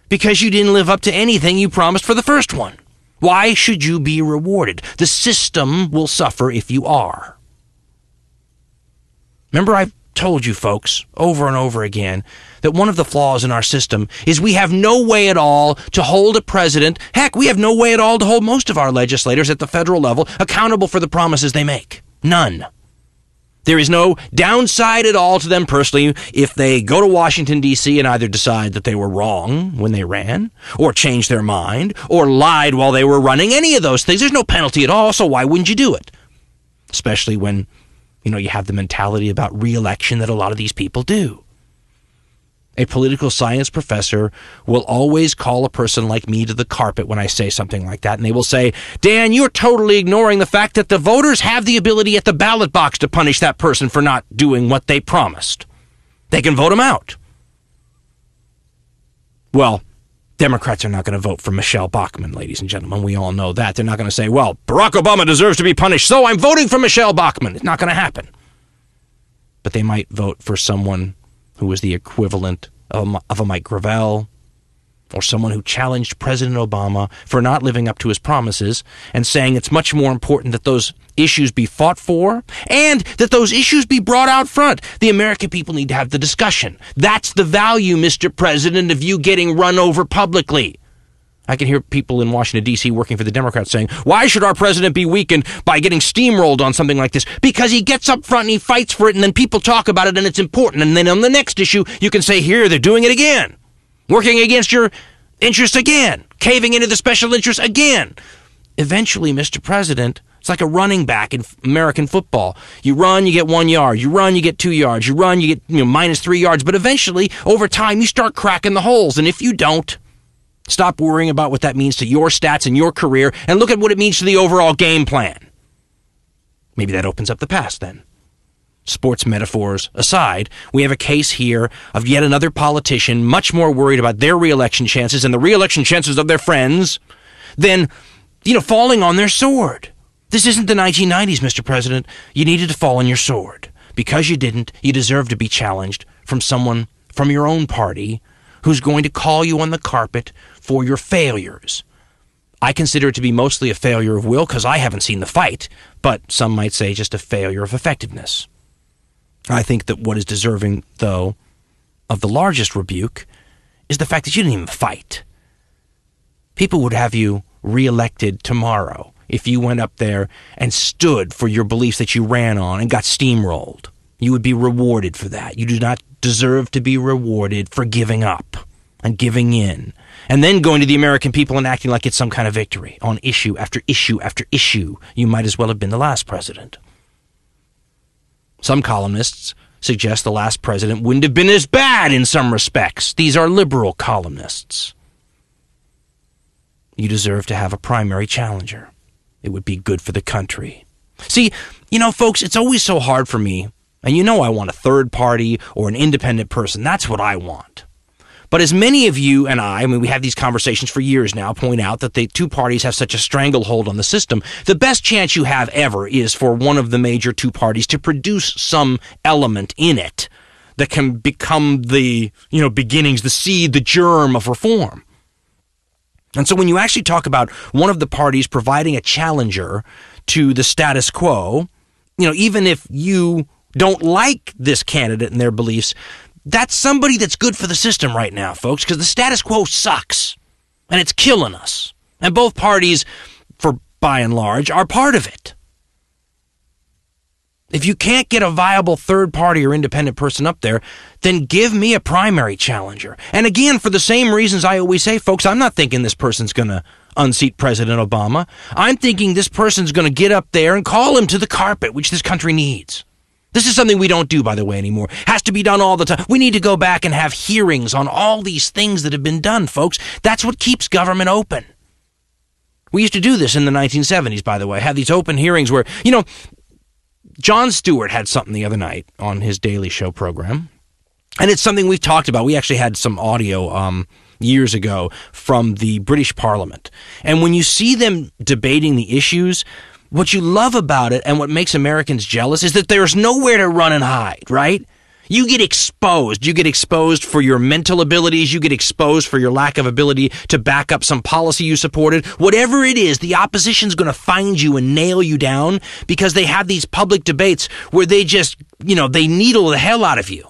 because you didn't live up to anything you promised for the first one. Why should you be rewarded? The system will suffer if you are. Remember, I've told you folks over and over again that one of the flaws in our system is we have no way at all to hold a president, heck, we have no way at all to hold most of our legislators at the federal level accountable for the promises they make. None. There is no downside at all to them personally if they go to Washington, D.C. and either decide that they were wrong when they ran, or changed their mind, or lied while they were running. Any of those things. There's no penalty at all, so why wouldn't you do it? Especially when, you know, you have the mentality about reelection that a lot of these people do. A political science professor will always call a person like me to the carpet when I say something like that, and they will say, Dan, you're totally ignoring the fact that the voters have the ability at the ballot box to punish that person for not doing what they promised. They can vote him out. Well, Democrats are not going to vote for Michele Bachmann, ladies and gentlemen. We all know that. They're not going to say, well, Barack Obama deserves to be punished, so I'm voting for Michele Bachmann. It's not going to happen. But they might vote for someone who was the equivalent of, a Mike Gravel, or someone who challenged President Obama for not living up to his promises and saying it's much more important that those issues be fought for and that those issues be brought out front. The American people need to have the discussion. That's the value, Mr. President, of you getting run over publicly. I can hear people in Washington, D.C. working for the Democrats saying, Why should our president be weakened by getting steamrolled on something like this? Because he gets up front and he fights for it, and then people talk about it and it's important. And then on the next issue, you can say, Here, they're doing it again. Working against your interest again. Caving into the special interest again. Eventually, Mr. President, it's like a running back in American football. You run, you get one yard. You run, you get two yards. You run, you get you know, minus three yards. But eventually, over time, you start cracking the holes. And if you don't, Stop worrying about what that means to your stats and your career and look at what it means to the overall game plan. Maybe that opens up the past then. Sports metaphors aside, we have a case here of yet another politician much more worried about their reelection chances and the reelection chances of their friends than, you know, falling on their sword. This isn't the 1990s, Mr. President. You needed to fall on your sword. Because you didn't, you deserve to be challenged from someone from your own party who's going to call you on the carpet for your failures. I consider it to be mostly a failure of will because I haven't seen the fight, but some might say just a failure of effectiveness. I think that what is deserving, though, of the largest rebuke is the fact that you didn't even fight. People would have you reelected tomorrow if you went up there and stood for your beliefs that you ran on and got steamrolled. You would be rewarded for that. You do not deserve to be rewarded for giving up and giving in and then going to the American people and acting like it's some kind of victory on issue after issue after issue. You might as well have been the last president. Some columnists suggest the last president wouldn't have been as bad in some respects. These are liberal columnists. You deserve to have a primary challenger. It would be good for the country. See, you know, folks, it's always so hard for me. And you know, I want a third party or an independent person. That's what I want. But as many of you and I, I mean, we have these conversations for years now, point out that the two parties have such a stranglehold on the system. The best chance you have ever is for one of the major two parties to produce some element in it that can become the, you know, beginnings, the seed, the germ of reform. And so when you actually talk about one of the parties providing a challenger to the status quo, you know, even if you don't like this candidate and their beliefs, that's somebody that's good for the system right now, folks, because the status quo sucks and it's killing us. And both parties, for by and large, are part of it. If you can't get a viable third party or independent person up there, then give me a primary challenger. And again, for the same reasons I always say, folks, I'm not thinking this person's going to unseat President Obama. I'm thinking this person's going to get up there and call him to the carpet, which this country needs. This is something we don't do, by the way, anymore. Has to be done all the time. We need to go back and have hearings on all these things that have been done, folks. That's what keeps government open. We used to do this in the 1970s, by the way. Have these open hearings where, you know, Jon Stewart had something the other night on his Daily Show program. And it's something we've talked about. We actually had some audio um, years ago from the British Parliament. And when you see them debating the issues, what you love about it and what makes Americans jealous is that there's nowhere to run and hide, right? You get exposed. You get exposed for your mental abilities. You get exposed for your lack of ability to back up some policy you supported. Whatever it is, the opposition's going to find you and nail you down because they have these public debates where they just, you know, they needle the hell out of you.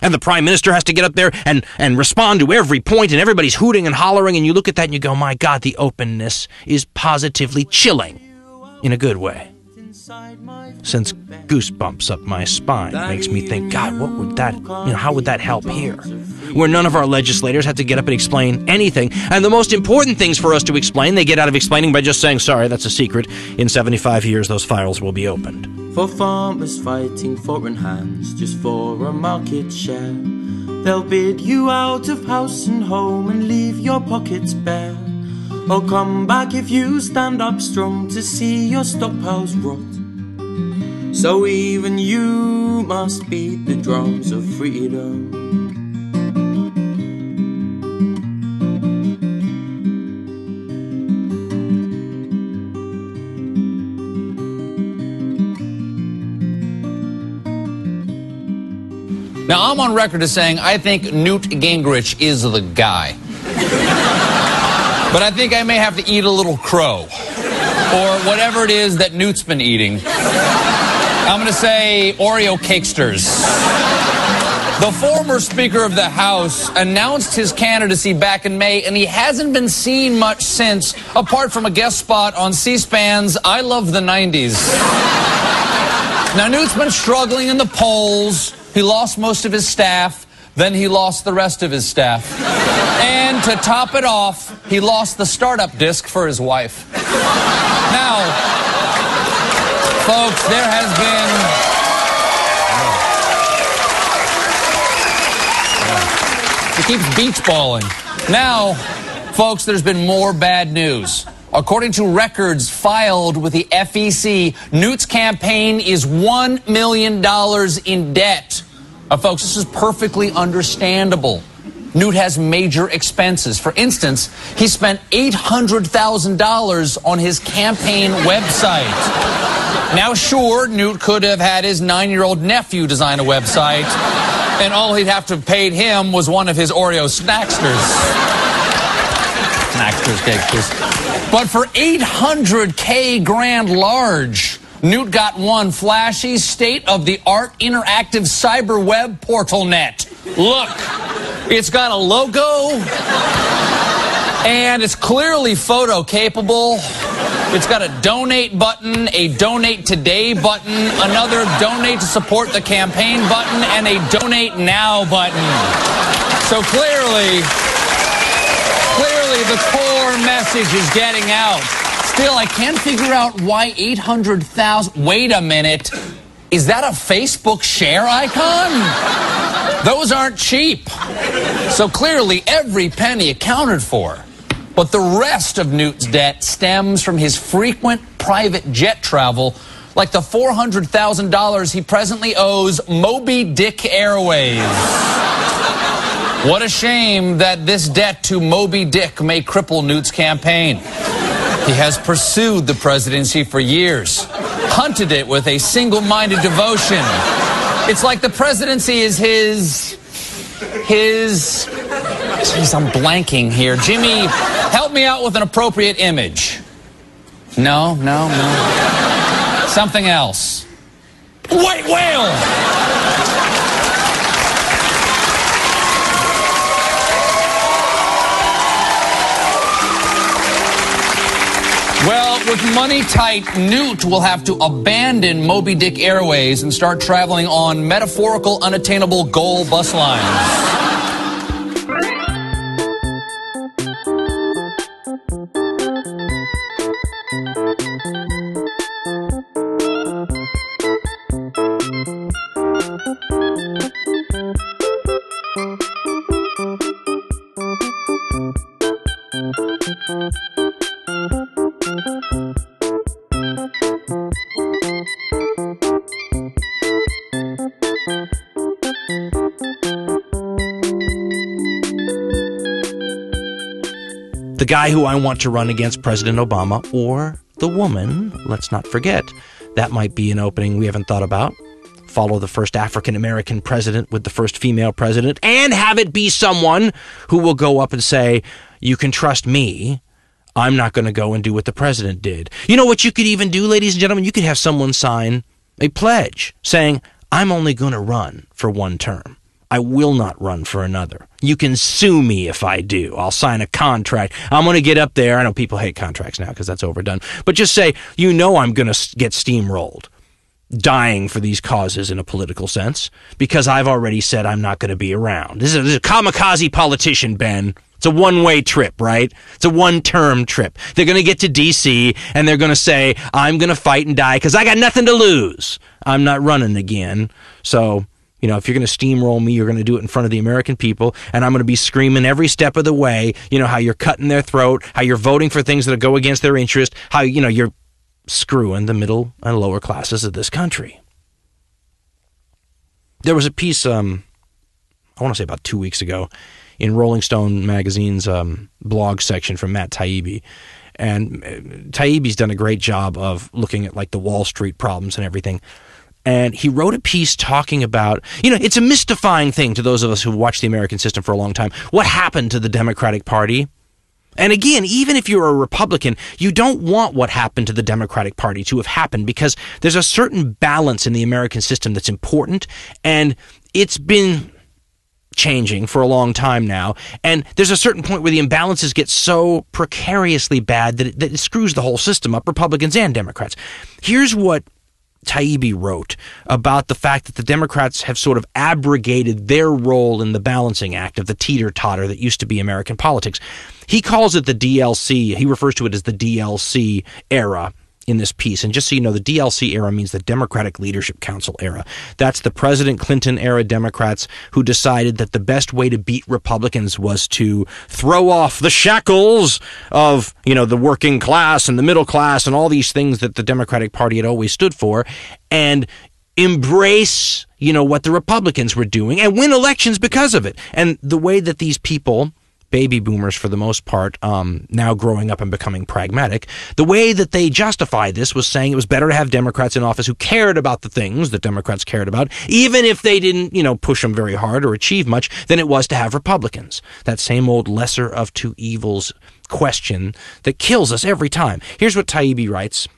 And the prime minister has to get up there and, and respond to every point, and everybody's hooting and hollering, and you look at that and you go, my God, the openness is positively chilling in a good way. Sends goosebumps up my spine. Makes me think, God, what would that, you know, how would that help here? Where none of our legislators have to get up and explain anything. And the most important things for us to explain, they get out of explaining by just saying, sorry, that's a secret. In 75 years, those files will be opened. For farmers fighting foreign hands just for a market share. They'll bid you out of house and home and leave your pockets bare. Or come back if you stand up strong to see your stockpiles rot. So even you must beat the drums of freedom. Now, I'm on record as saying I think Newt Gingrich is the guy. But I think I may have to eat a little crow. Or whatever it is that Newt's been eating. I'm going to say Oreo Cakesters. The former Speaker of the House announced his candidacy back in May, and he hasn't been seen much since, apart from a guest spot on C SPAN's I Love the 90s. Now, Newt's been struggling in the polls. He lost most of his staff, then he lost the rest of his staff. And to top it off, he lost the startup disc for his wife. Now, folks, there has been. He keeps beach balling. Now, folks, there's been more bad news. According to records filed with the FEC, Newt's campaign is $1 million in debt. Uh, folks, this is perfectly understandable. Newt has major expenses. For instance, he spent $800,000 on his campaign website. Now, sure, Newt could have had his nine year old nephew design a website, and all he'd have to pay him was one of his Oreo snacksters. Snacksters, cakesters. But for 800K grand large, Newt got one flashy, state of the art interactive cyber web portal net. Look, it's got a logo, and it's clearly photo capable. It's got a donate button, a donate today button, another donate to support the campaign button, and a donate now button. So clearly, clearly the core message is getting out. Still, I can't figure out why 800,000. Wait a minute. Is that a Facebook share icon? Those aren't cheap. So clearly, every penny accounted for. But the rest of Newt's debt stems from his frequent private jet travel, like the $400,000 he presently owes Moby Dick Airways. What a shame that this debt to Moby Dick may cripple Newt's campaign. He has pursued the presidency for years, hunted it with a single minded devotion. It's like the presidency is his. his. Jeez, I'm blanking here. Jimmy, help me out with an appropriate image. No, no, no. Something else. White whale! With money tight, Newt will have to abandon Moby Dick Airways and start traveling on metaphorical, unattainable goal bus lines. The guy who I want to run against President Obama or the woman. Let's not forget. That might be an opening we haven't thought about. Follow the first African American president with the first female president, and have it be someone who will go up and say, You can trust me. I'm not going to go and do what the president did. You know what you could even do, ladies and gentlemen? You could have someone sign a pledge saying, I'm only going to run for one term. I will not run for another. You can sue me if I do. I'll sign a contract. I'm going to get up there. I know people hate contracts now because that's overdone. But just say, you know, I'm going to get steamrolled, dying for these causes in a political sense because I've already said I'm not going to be around. This is, a, this is a kamikaze politician, Ben. It's a one way trip, right? It's a one term trip. They're going to get to D.C. and they're going to say, I'm going to fight and die because I got nothing to lose. I'm not running again. So you know, if you're going to steamroll me, you're going to do it in front of the American people, and I'm going to be screaming every step of the way, you know, how you're cutting their throat, how you're voting for things that go against their interest, how, you know, you're screwing the middle and lower classes of this country. There was a piece, um, I want to say about two weeks ago, in Rolling Stone magazine's um, blog section from Matt Taibbi. And uh, Taibbi's done a great job of looking at like the Wall Street problems and everything and he wrote a piece talking about, you know, it's a mystifying thing to those of us who watched the American system for a long time. What happened to the Democratic Party? And again, even if you're a Republican, you don't want what happened to the Democratic Party to have happened because there's a certain balance in the American system that's important, and it's been changing for a long time now. And there's a certain point where the imbalances get so precariously bad that it, that it screws the whole system up, Republicans and Democrats. Here's what Taibbi wrote about the fact that the Democrats have sort of abrogated their role in the balancing act of the teeter totter that used to be American politics. He calls it the DLC. He refers to it as the DLC era in this piece. And just so you know, the DLC era means the Democratic Leadership Council era. That's the President Clinton era Democrats who decided that the best way to beat Republicans was to throw off the shackles of, you know, the working class and the middle class and all these things that the Democratic Party had always stood for and embrace, you know, what the Republicans were doing and win elections because of it. And the way that these people baby boomers for the most part, um, now growing up and becoming pragmatic. The way that they justified this was saying it was better to have Democrats in office who cared about the things that Democrats cared about, even if they didn't, you know, push them very hard or achieve much, than it was to have Republicans. That same old lesser of two evils question that kills us every time. Here's what Taibbi writes.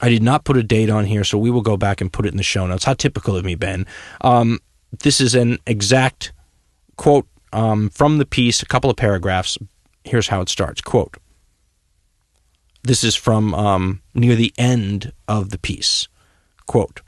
I did not put a date on here, so we will go back and put it in the show notes. How typical of me, Ben. Um, this is an exact quote um, from the piece, a couple of paragraphs. Here's how it starts. Quote. This is from um, near the end of the piece. Quote.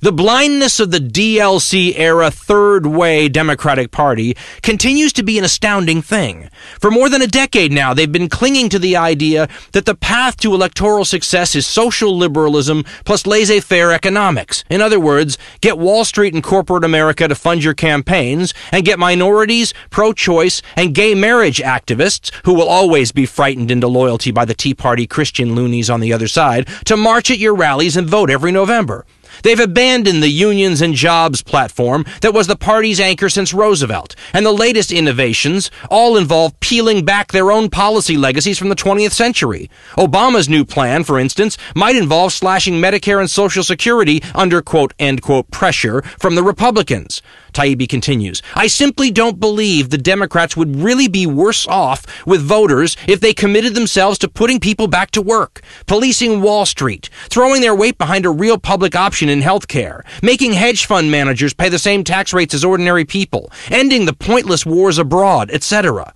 The blindness of the DLC era third way Democratic Party continues to be an astounding thing. For more than a decade now, they've been clinging to the idea that the path to electoral success is social liberalism plus laissez faire economics. In other words, get Wall Street and corporate America to fund your campaigns and get minorities, pro choice, and gay marriage activists, who will always be frightened into loyalty by the Tea Party Christian loonies on the other side, to march at your rallies and vote every November. They've abandoned the unions and jobs platform that was the party's anchor since Roosevelt, and the latest innovations all involve peeling back their own policy legacies from the 20th century. Obama's new plan, for instance, might involve slashing Medicare and Social Security under quote end quote pressure from the Republicans. Taibbi continues, I simply don't believe the Democrats would really be worse off with voters if they committed themselves to putting people back to work, policing Wall Street, throwing their weight behind a real public option in health care, making hedge fund managers pay the same tax rates as ordinary people, ending the pointless wars abroad, etc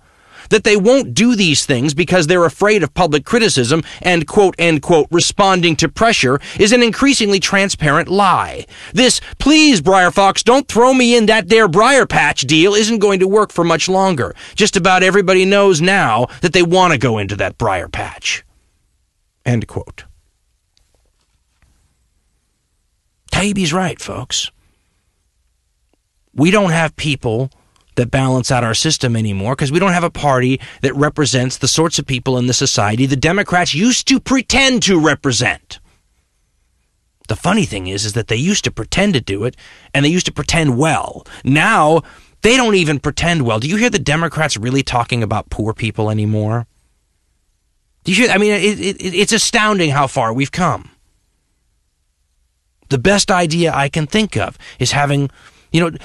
that they won't do these things because they're afraid of public criticism and quote, end quote, responding to pressure is an increasingly transparent lie. This, please, Br'er Fox, don't throw me in that there Briar Patch deal isn't going to work for much longer. Just about everybody knows now that they want to go into that Briar Patch. End quote. Taibbi's right, folks. We don't have people that balance out our system anymore because we don't have a party that represents the sorts of people in the society the Democrats used to pretend to represent. The funny thing is is that they used to pretend to do it and they used to pretend well. Now they don't even pretend well. Do you hear the Democrats really talking about poor people anymore? Do you hear? I mean, it, it, it's astounding how far we've come. The best idea I can think of is having, you know,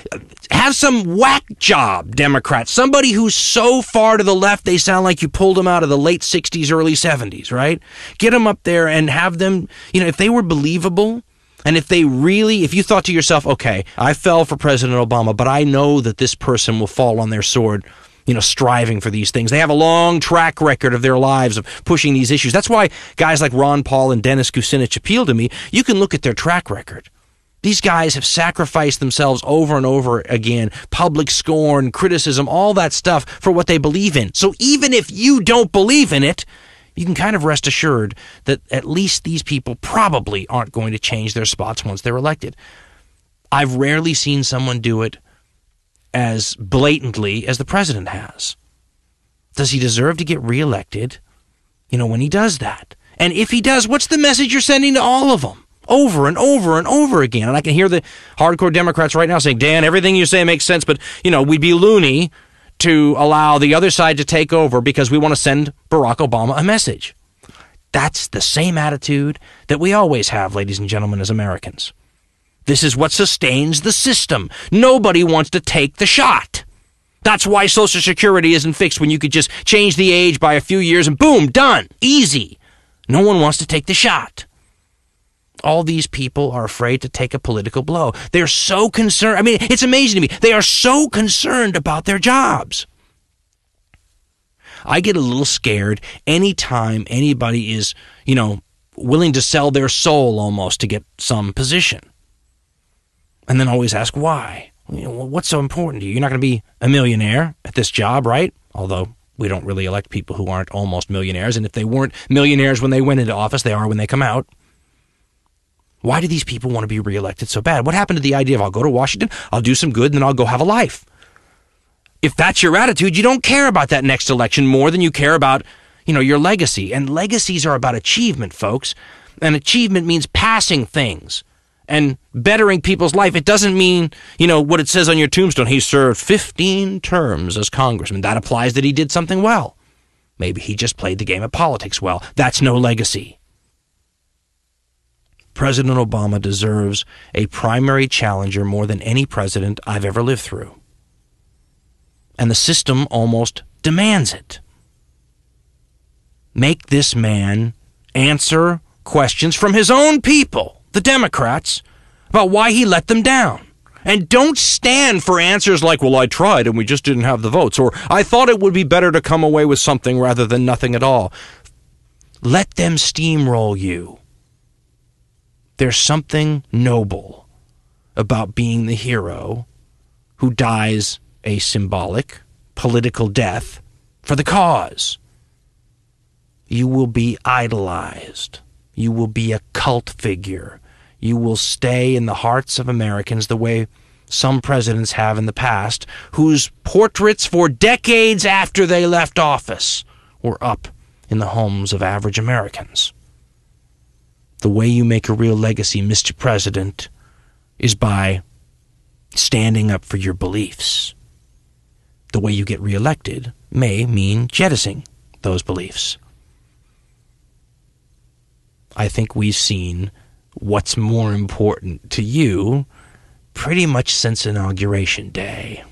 have some whack job Democrat, somebody who's so far to the left they sound like you pulled them out of the late 60s, early 70s, right? Get them up there and have them, you know, if they were believable, and if they really, if you thought to yourself, okay, I fell for President Obama, but I know that this person will fall on their sword, you know, striving for these things. They have a long track record of their lives of pushing these issues. That's why guys like Ron Paul and Dennis Kucinich appeal to me. You can look at their track record. These guys have sacrificed themselves over and over again, public scorn, criticism, all that stuff for what they believe in. So even if you don't believe in it, you can kind of rest assured that at least these people probably aren't going to change their spots once they're elected. I've rarely seen someone do it as blatantly as the president has. Does he deserve to get reelected? You know, when he does that. And if he does, what's the message you're sending to all of them? Over and over and over again. And I can hear the hardcore Democrats right now saying, Dan, everything you say makes sense, but, you know, we'd be loony to allow the other side to take over because we want to send Barack Obama a message. That's the same attitude that we always have, ladies and gentlemen, as Americans. This is what sustains the system. Nobody wants to take the shot. That's why Social Security isn't fixed when you could just change the age by a few years and boom, done. Easy. No one wants to take the shot. All these people are afraid to take a political blow. They're so concerned. I mean, it's amazing to me. They are so concerned about their jobs. I get a little scared anytime anybody is, you know, willing to sell their soul almost to get some position. And then always ask why. You know, what's so important to you? You're not going to be a millionaire at this job, right? Although we don't really elect people who aren't almost millionaires. And if they weren't millionaires when they went into office, they are when they come out. Why do these people want to be reelected so bad? What happened to the idea of I'll go to Washington, I'll do some good, and then I'll go have a life? If that's your attitude, you don't care about that next election more than you care about, you know, your legacy. And legacies are about achievement, folks. And achievement means passing things and bettering people's life. It doesn't mean, you know, what it says on your tombstone. He served 15 terms as congressman. That applies that he did something well. Maybe he just played the game of politics well. That's no legacy. President Obama deserves a primary challenger more than any president I've ever lived through. And the system almost demands it. Make this man answer questions from his own people, the Democrats, about why he let them down. And don't stand for answers like, well, I tried and we just didn't have the votes, or I thought it would be better to come away with something rather than nothing at all. Let them steamroll you. There's something noble about being the hero who dies a symbolic political death for the cause. You will be idolized. You will be a cult figure. You will stay in the hearts of Americans the way some presidents have in the past, whose portraits for decades after they left office were up in the homes of average Americans. The way you make a real legacy, Mr. President, is by standing up for your beliefs. The way you get reelected may mean jettisoning those beliefs. I think we've seen what's more important to you pretty much since Inauguration Day.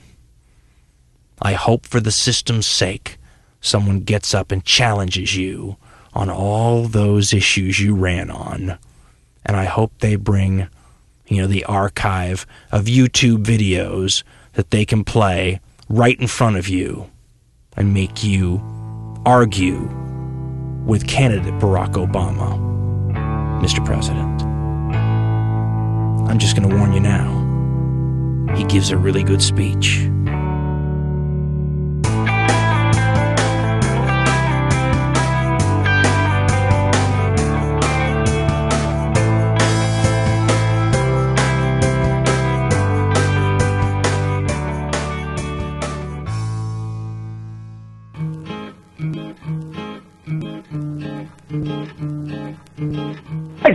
I hope for the system's sake someone gets up and challenges you on all those issues you ran on. And I hope they bring, you know, the archive of YouTube videos that they can play right in front of you and make you argue with candidate Barack Obama, Mr. President. I'm just going to warn you now. He gives a really good speech.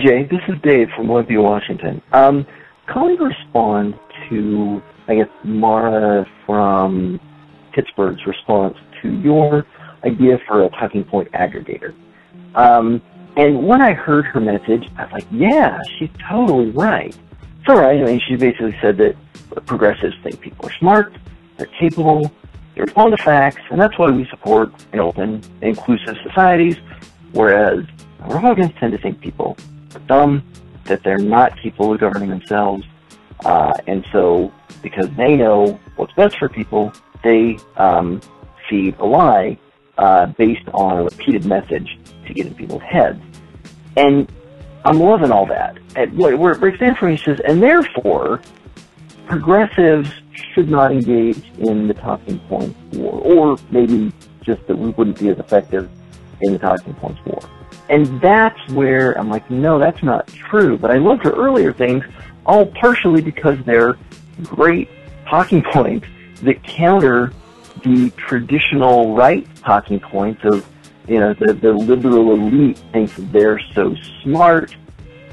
Jay. This is Dave from Olympia, Washington. Um, calling to respond to, I guess, Mara from Pittsburgh's response to your idea for a talking point aggregator. Um, and when I heard her message, I was like, yeah, she's totally right. It's all right. I mean, she basically said that progressives think people are smart, they're capable, they respond to facts, and that's why we support an open, inclusive societies, whereas Republicans tend to think people are dumb, that they're not capable of governing themselves, uh, and so because they know what's best for people, they um, feed a lie uh, based on a repeated message to get in people's heads. And I'm loving all that. And what, where it breaks down for me says, and therefore, progressives should not engage in the talking points war, or maybe just that we wouldn't be as effective in the talking points war. And that's where I'm like, no, that's not true. But I loved her earlier things, all partially because they're great talking points that counter the traditional right talking points of, you know, the, the liberal elite thinks they're so smart.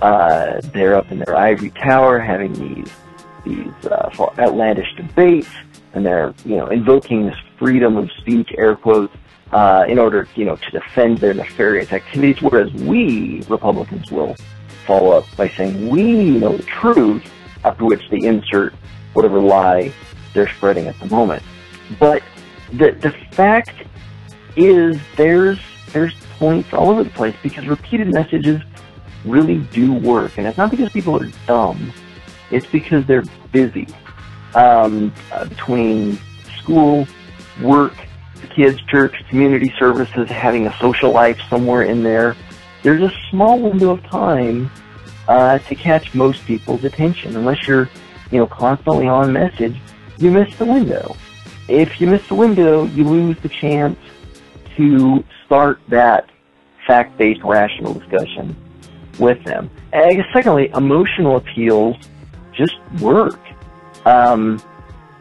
Uh, they're up in their ivory tower having these these uh, outlandish debates, and they're you know invoking this freedom of speech, air quotes, uh, in order you know to defend their nefarious activities. Whereas we Republicans will follow up by saying we know the truth, after which they insert whatever lie they're spreading at the moment. But the the fact is there's there's points all over the place because repeated messages really do work, and it's not because people are dumb it's because they're busy. Um, uh, between school, work, kids, church, community services, having a social life somewhere in there, there's a small window of time uh, to catch most people's attention. Unless you're, you know, constantly on message, you miss the window. If you miss the window, you lose the chance to start that fact-based rational discussion with them. And I guess secondly, emotional appeals just work. Um,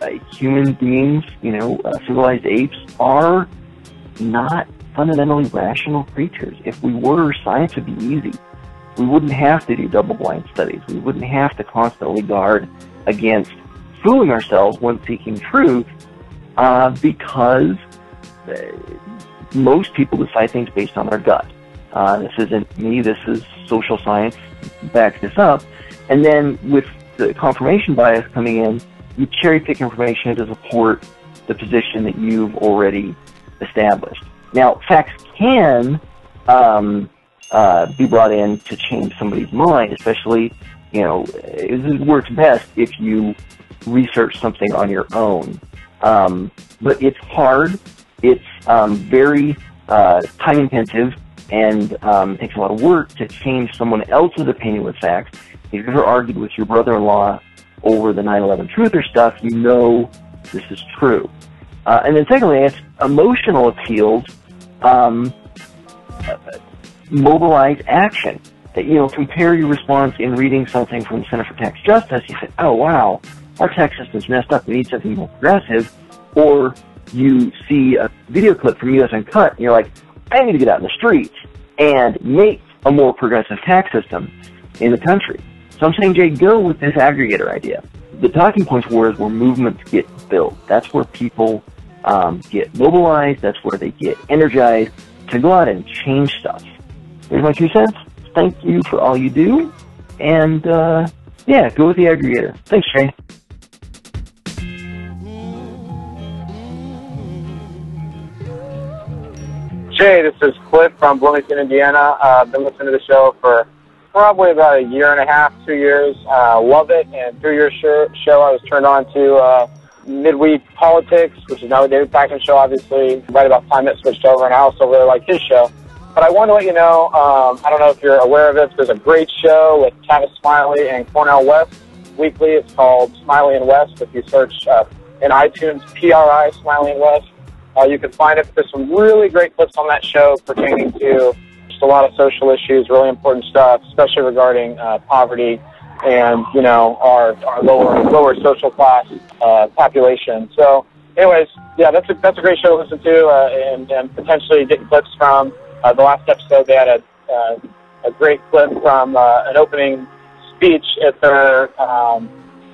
uh, human beings, you know, uh, civilized apes are not fundamentally rational creatures. If we were, science would be easy. We wouldn't have to do double-blind studies. We wouldn't have to constantly guard against fooling ourselves when seeking truth, uh, because uh, most people decide things based on their gut. Uh, this isn't me. This is social science backs this up. And then with the confirmation bias coming in, you cherry pick information to support the position that you've already established. Now, facts can um, uh, be brought in to change somebody's mind, especially, you know, it works best if you research something on your own. Um, but it's hard. It's um, very uh, time intensive and um, it takes a lot of work to change someone else's opinion with facts. If you've ever argued with your brother-in-law over the 9/11 truther stuff, you know this is true. Uh, and then secondly, it's emotional appeals um, mobilize action. That you know, compare your response in reading something from the Center for Tax Justice. You say, "Oh wow, our tax system's messed up. We need something more progressive." Or you see a video clip from US Uncut, and you're like, "I need to get out in the streets and make a more progressive tax system in the country." So I'm saying, Jay, go with this aggregator idea. The talking points war is where movements get built. That's where people um, get mobilized. That's where they get energized to go out and change stuff. Here's my two cents. Thank you for all you do. And, uh, yeah, go with the aggregator. Thanks, Jay. Jay, this is Cliff from Bloomington, Indiana. I've uh, been listening to the show for probably about a year and a half, two years. Uh, love it. And through your show, show I was turned on to uh, Midweek Politics, which is now a David Pakman show, obviously. Right about minutes switched over, and I also really like his show. But I want to let you know, um, I don't know if you're aware of it, there's a great show with Tavis Smiley and Cornel West weekly. It's called Smiley and West. If you search uh, in iTunes, PRI Smiley and West, uh, you can find it. There's some really great clips on that show pertaining to a lot of social issues, really important stuff, especially regarding uh, poverty and you know our our lower lower social class uh, population. So, anyways, yeah, that's a that's a great show to listen to, uh, and, and potentially getting clips from uh, the last episode. They had a uh, a great clip from uh, an opening speech at their um,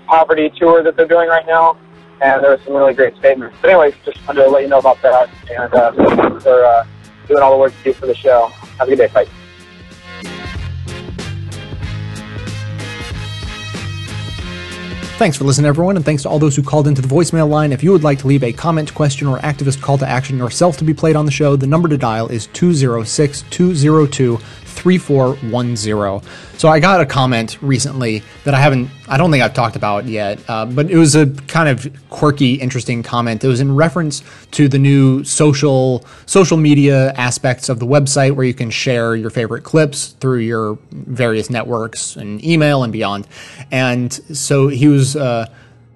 poverty tour that they're doing right now, and there were some really great statements. But anyways, just wanted to let you know about that, and uh, for uh, doing all the work you do for the show. Have a good day. Bye. Thanks for listening, everyone, and thanks to all those who called into the voicemail line. If you would like to leave a comment, question, or activist call to action yourself to be played on the show, the number to dial is 206 202 3410. So I got a comment recently that I haven't, I don't think I've talked about yet, uh, but it was a kind of quirky, interesting comment. It was in reference to the new social social media aspects of the website where you can share your favorite clips through your various networks and email and beyond. And so he was, uh,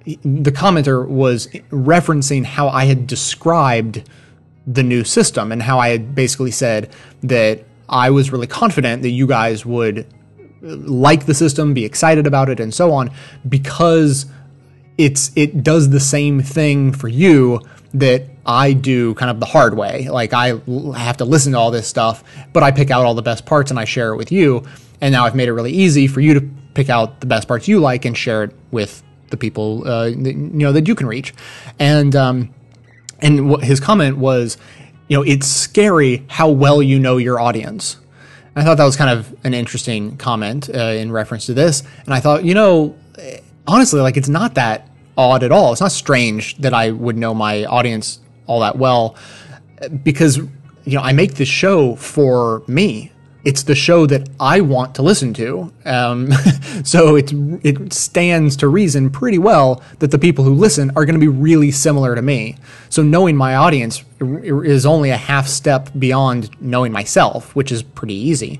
the commenter was referencing how I had described the new system and how I had basically said that I was really confident that you guys would like the system, be excited about it, and so on, because it's it does the same thing for you that I do kind of the hard way. Like I have to listen to all this stuff, but I pick out all the best parts and I share it with you. And now I've made it really easy for you to pick out the best parts you like and share it with the people uh, that, you know that you can reach. And um, and what his comment was, you know, it's scary how well you know your audience. I thought that was kind of an interesting comment uh, in reference to this. And I thought, you know, honestly, like it's not that odd at all. It's not strange that I would know my audience all that well because, you know, I make this show for me. It's the show that I want to listen to. Um, so it, it stands to reason pretty well that the people who listen are going to be really similar to me. So knowing my audience is only a half step beyond knowing myself, which is pretty easy.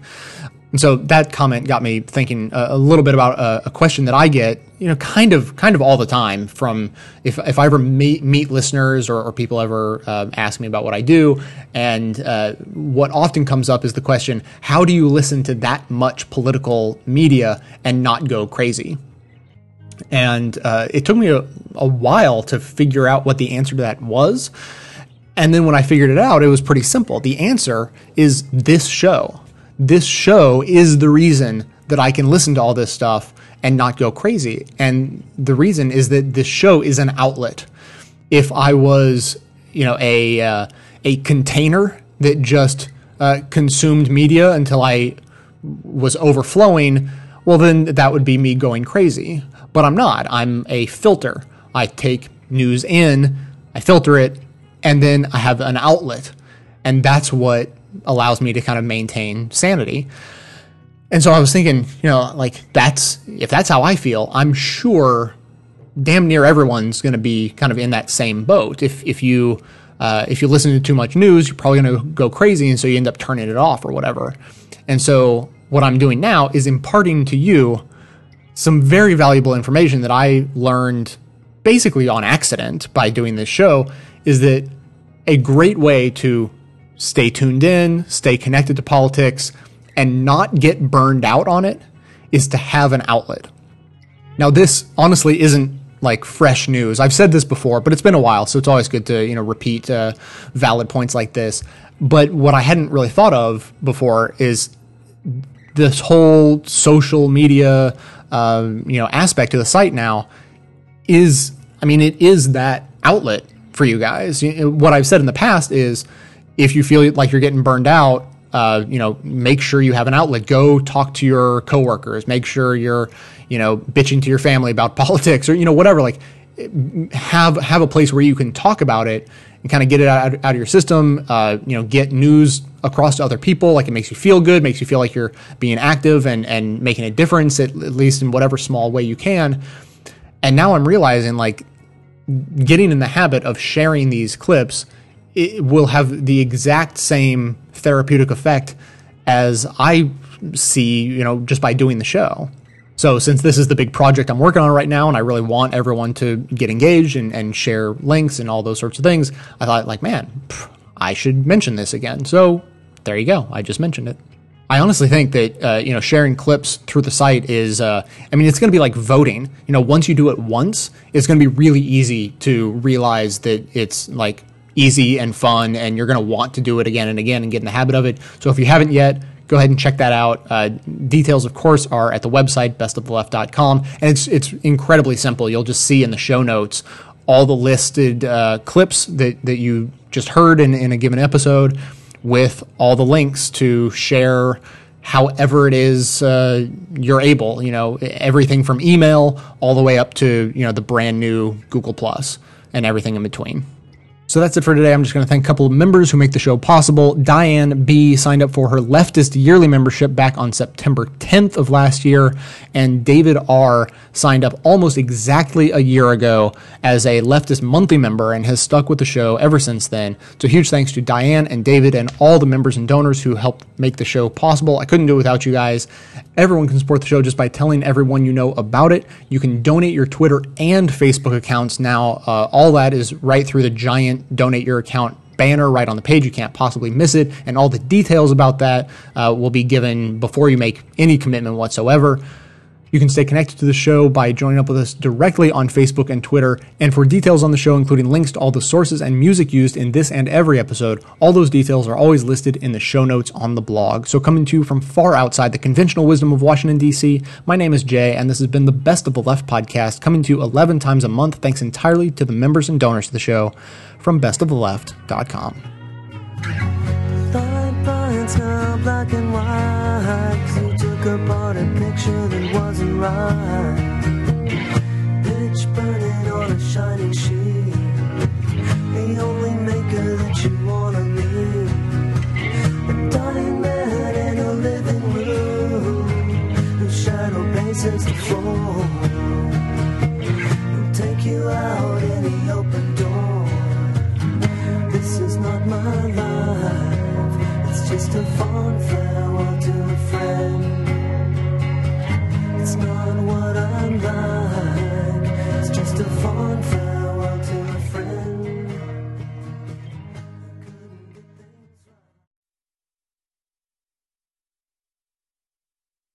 And so that comment got me thinking a, a little bit about a, a, question that I get, you know, kind of, kind of all the time from if, if I ever meet, meet listeners or, or people ever uh, ask me about what I do. And uh, what often comes up is the question, how do you listen to that much political media and not go crazy? And uh, it took me a, a while to figure out what the answer to that was. And then when I figured it out, it was pretty simple. The answer is this show this show is the reason that I can listen to all this stuff and not go crazy. And the reason is that this show is an outlet. If I was, you know, a uh, a container that just uh, consumed media until I was overflowing, well, then that would be me going crazy. But I'm not. I'm a filter. I take news in, I filter it, and then I have an outlet. And that's what allows me to kind of maintain sanity. And so I was thinking, you know, like that's if that's how I feel, I'm sure damn near everyone's going to be kind of in that same boat. If if you uh, if you listen to too much news, you're probably going to go crazy, and so you end up turning it off or whatever. And so what I'm doing now is imparting to you some very valuable information that I learned basically on accident by doing this show. Is that a great way to stay tuned in, stay connected to politics, and not get burned out on it is to have an outlet. Now, this honestly isn't like fresh news. I've said this before, but it's been a while, so it's always good to you know repeat uh, valid points like this. But what I hadn't really thought of before is this whole social media uh, you know aspect of the site now is I mean it is that outlet for you guys. What I've said in the past is if you feel like you're getting burned out, uh, you know, make sure you have an outlet. Go talk to your coworkers. Make sure you're, you know, bitching to your family about politics or you know whatever. Like, have have a place where you can talk about it and kind of get it out, out of your system. Uh, you know, get news across to other people. Like it makes you feel good, makes you feel like you're being active and and making a difference at, at least in whatever small way you can. And now I'm realizing like getting in the habit of sharing these clips it will have the exact same therapeutic effect as I see, you know, just by doing the show. So since this is the big project I'm working on right now, and I really want everyone to get engaged and, and share links and all those sorts of things, I thought like, man, pff, I should mention this again. So there you go. I just mentioned it. I honestly think that uh, you know sharing clips through the site is. Uh, I mean, it's going to be like voting. You know, once you do it once, it's going to be really easy to realize that it's like easy and fun, and you're going to want to do it again and again and get in the habit of it. So if you haven't yet, go ahead and check that out. Uh, details, of course, are at the website bestoftheleft.com, and it's it's incredibly simple. You'll just see in the show notes all the listed uh, clips that that you just heard in, in a given episode with all the links to share however it is uh, you're able. You know, everything from email all the way up to you know the brand new Google Plus and everything in between. So that's it for today. I'm just going to thank a couple of members who make the show possible. Diane B signed up for her leftist yearly membership back on September 10th of last year, and David R signed up almost exactly a year ago as a leftist monthly member and has stuck with the show ever since then. So huge thanks to Diane and David and all the members and donors who helped make the show possible. I couldn't do it without you guys. Everyone can support the show just by telling everyone you know about it. You can donate your Twitter and Facebook accounts now. Uh, all that is right through the giant donate your account banner right on the page. You can't possibly miss it. And all the details about that uh, will be given before you make any commitment whatsoever. You can stay connected to the show by joining up with us directly on Facebook and Twitter. And for details on the show, including links to all the sources and music used in this and every episode, all those details are always listed in the show notes on the blog. So, coming to you from far outside the conventional wisdom of Washington, D.C., my name is Jay, and this has been the Best of the Left podcast, coming to you 11 times a month, thanks entirely to the members and donors to the show from bestoftheleft.com. black and white. You took apart a picture that wasn't right.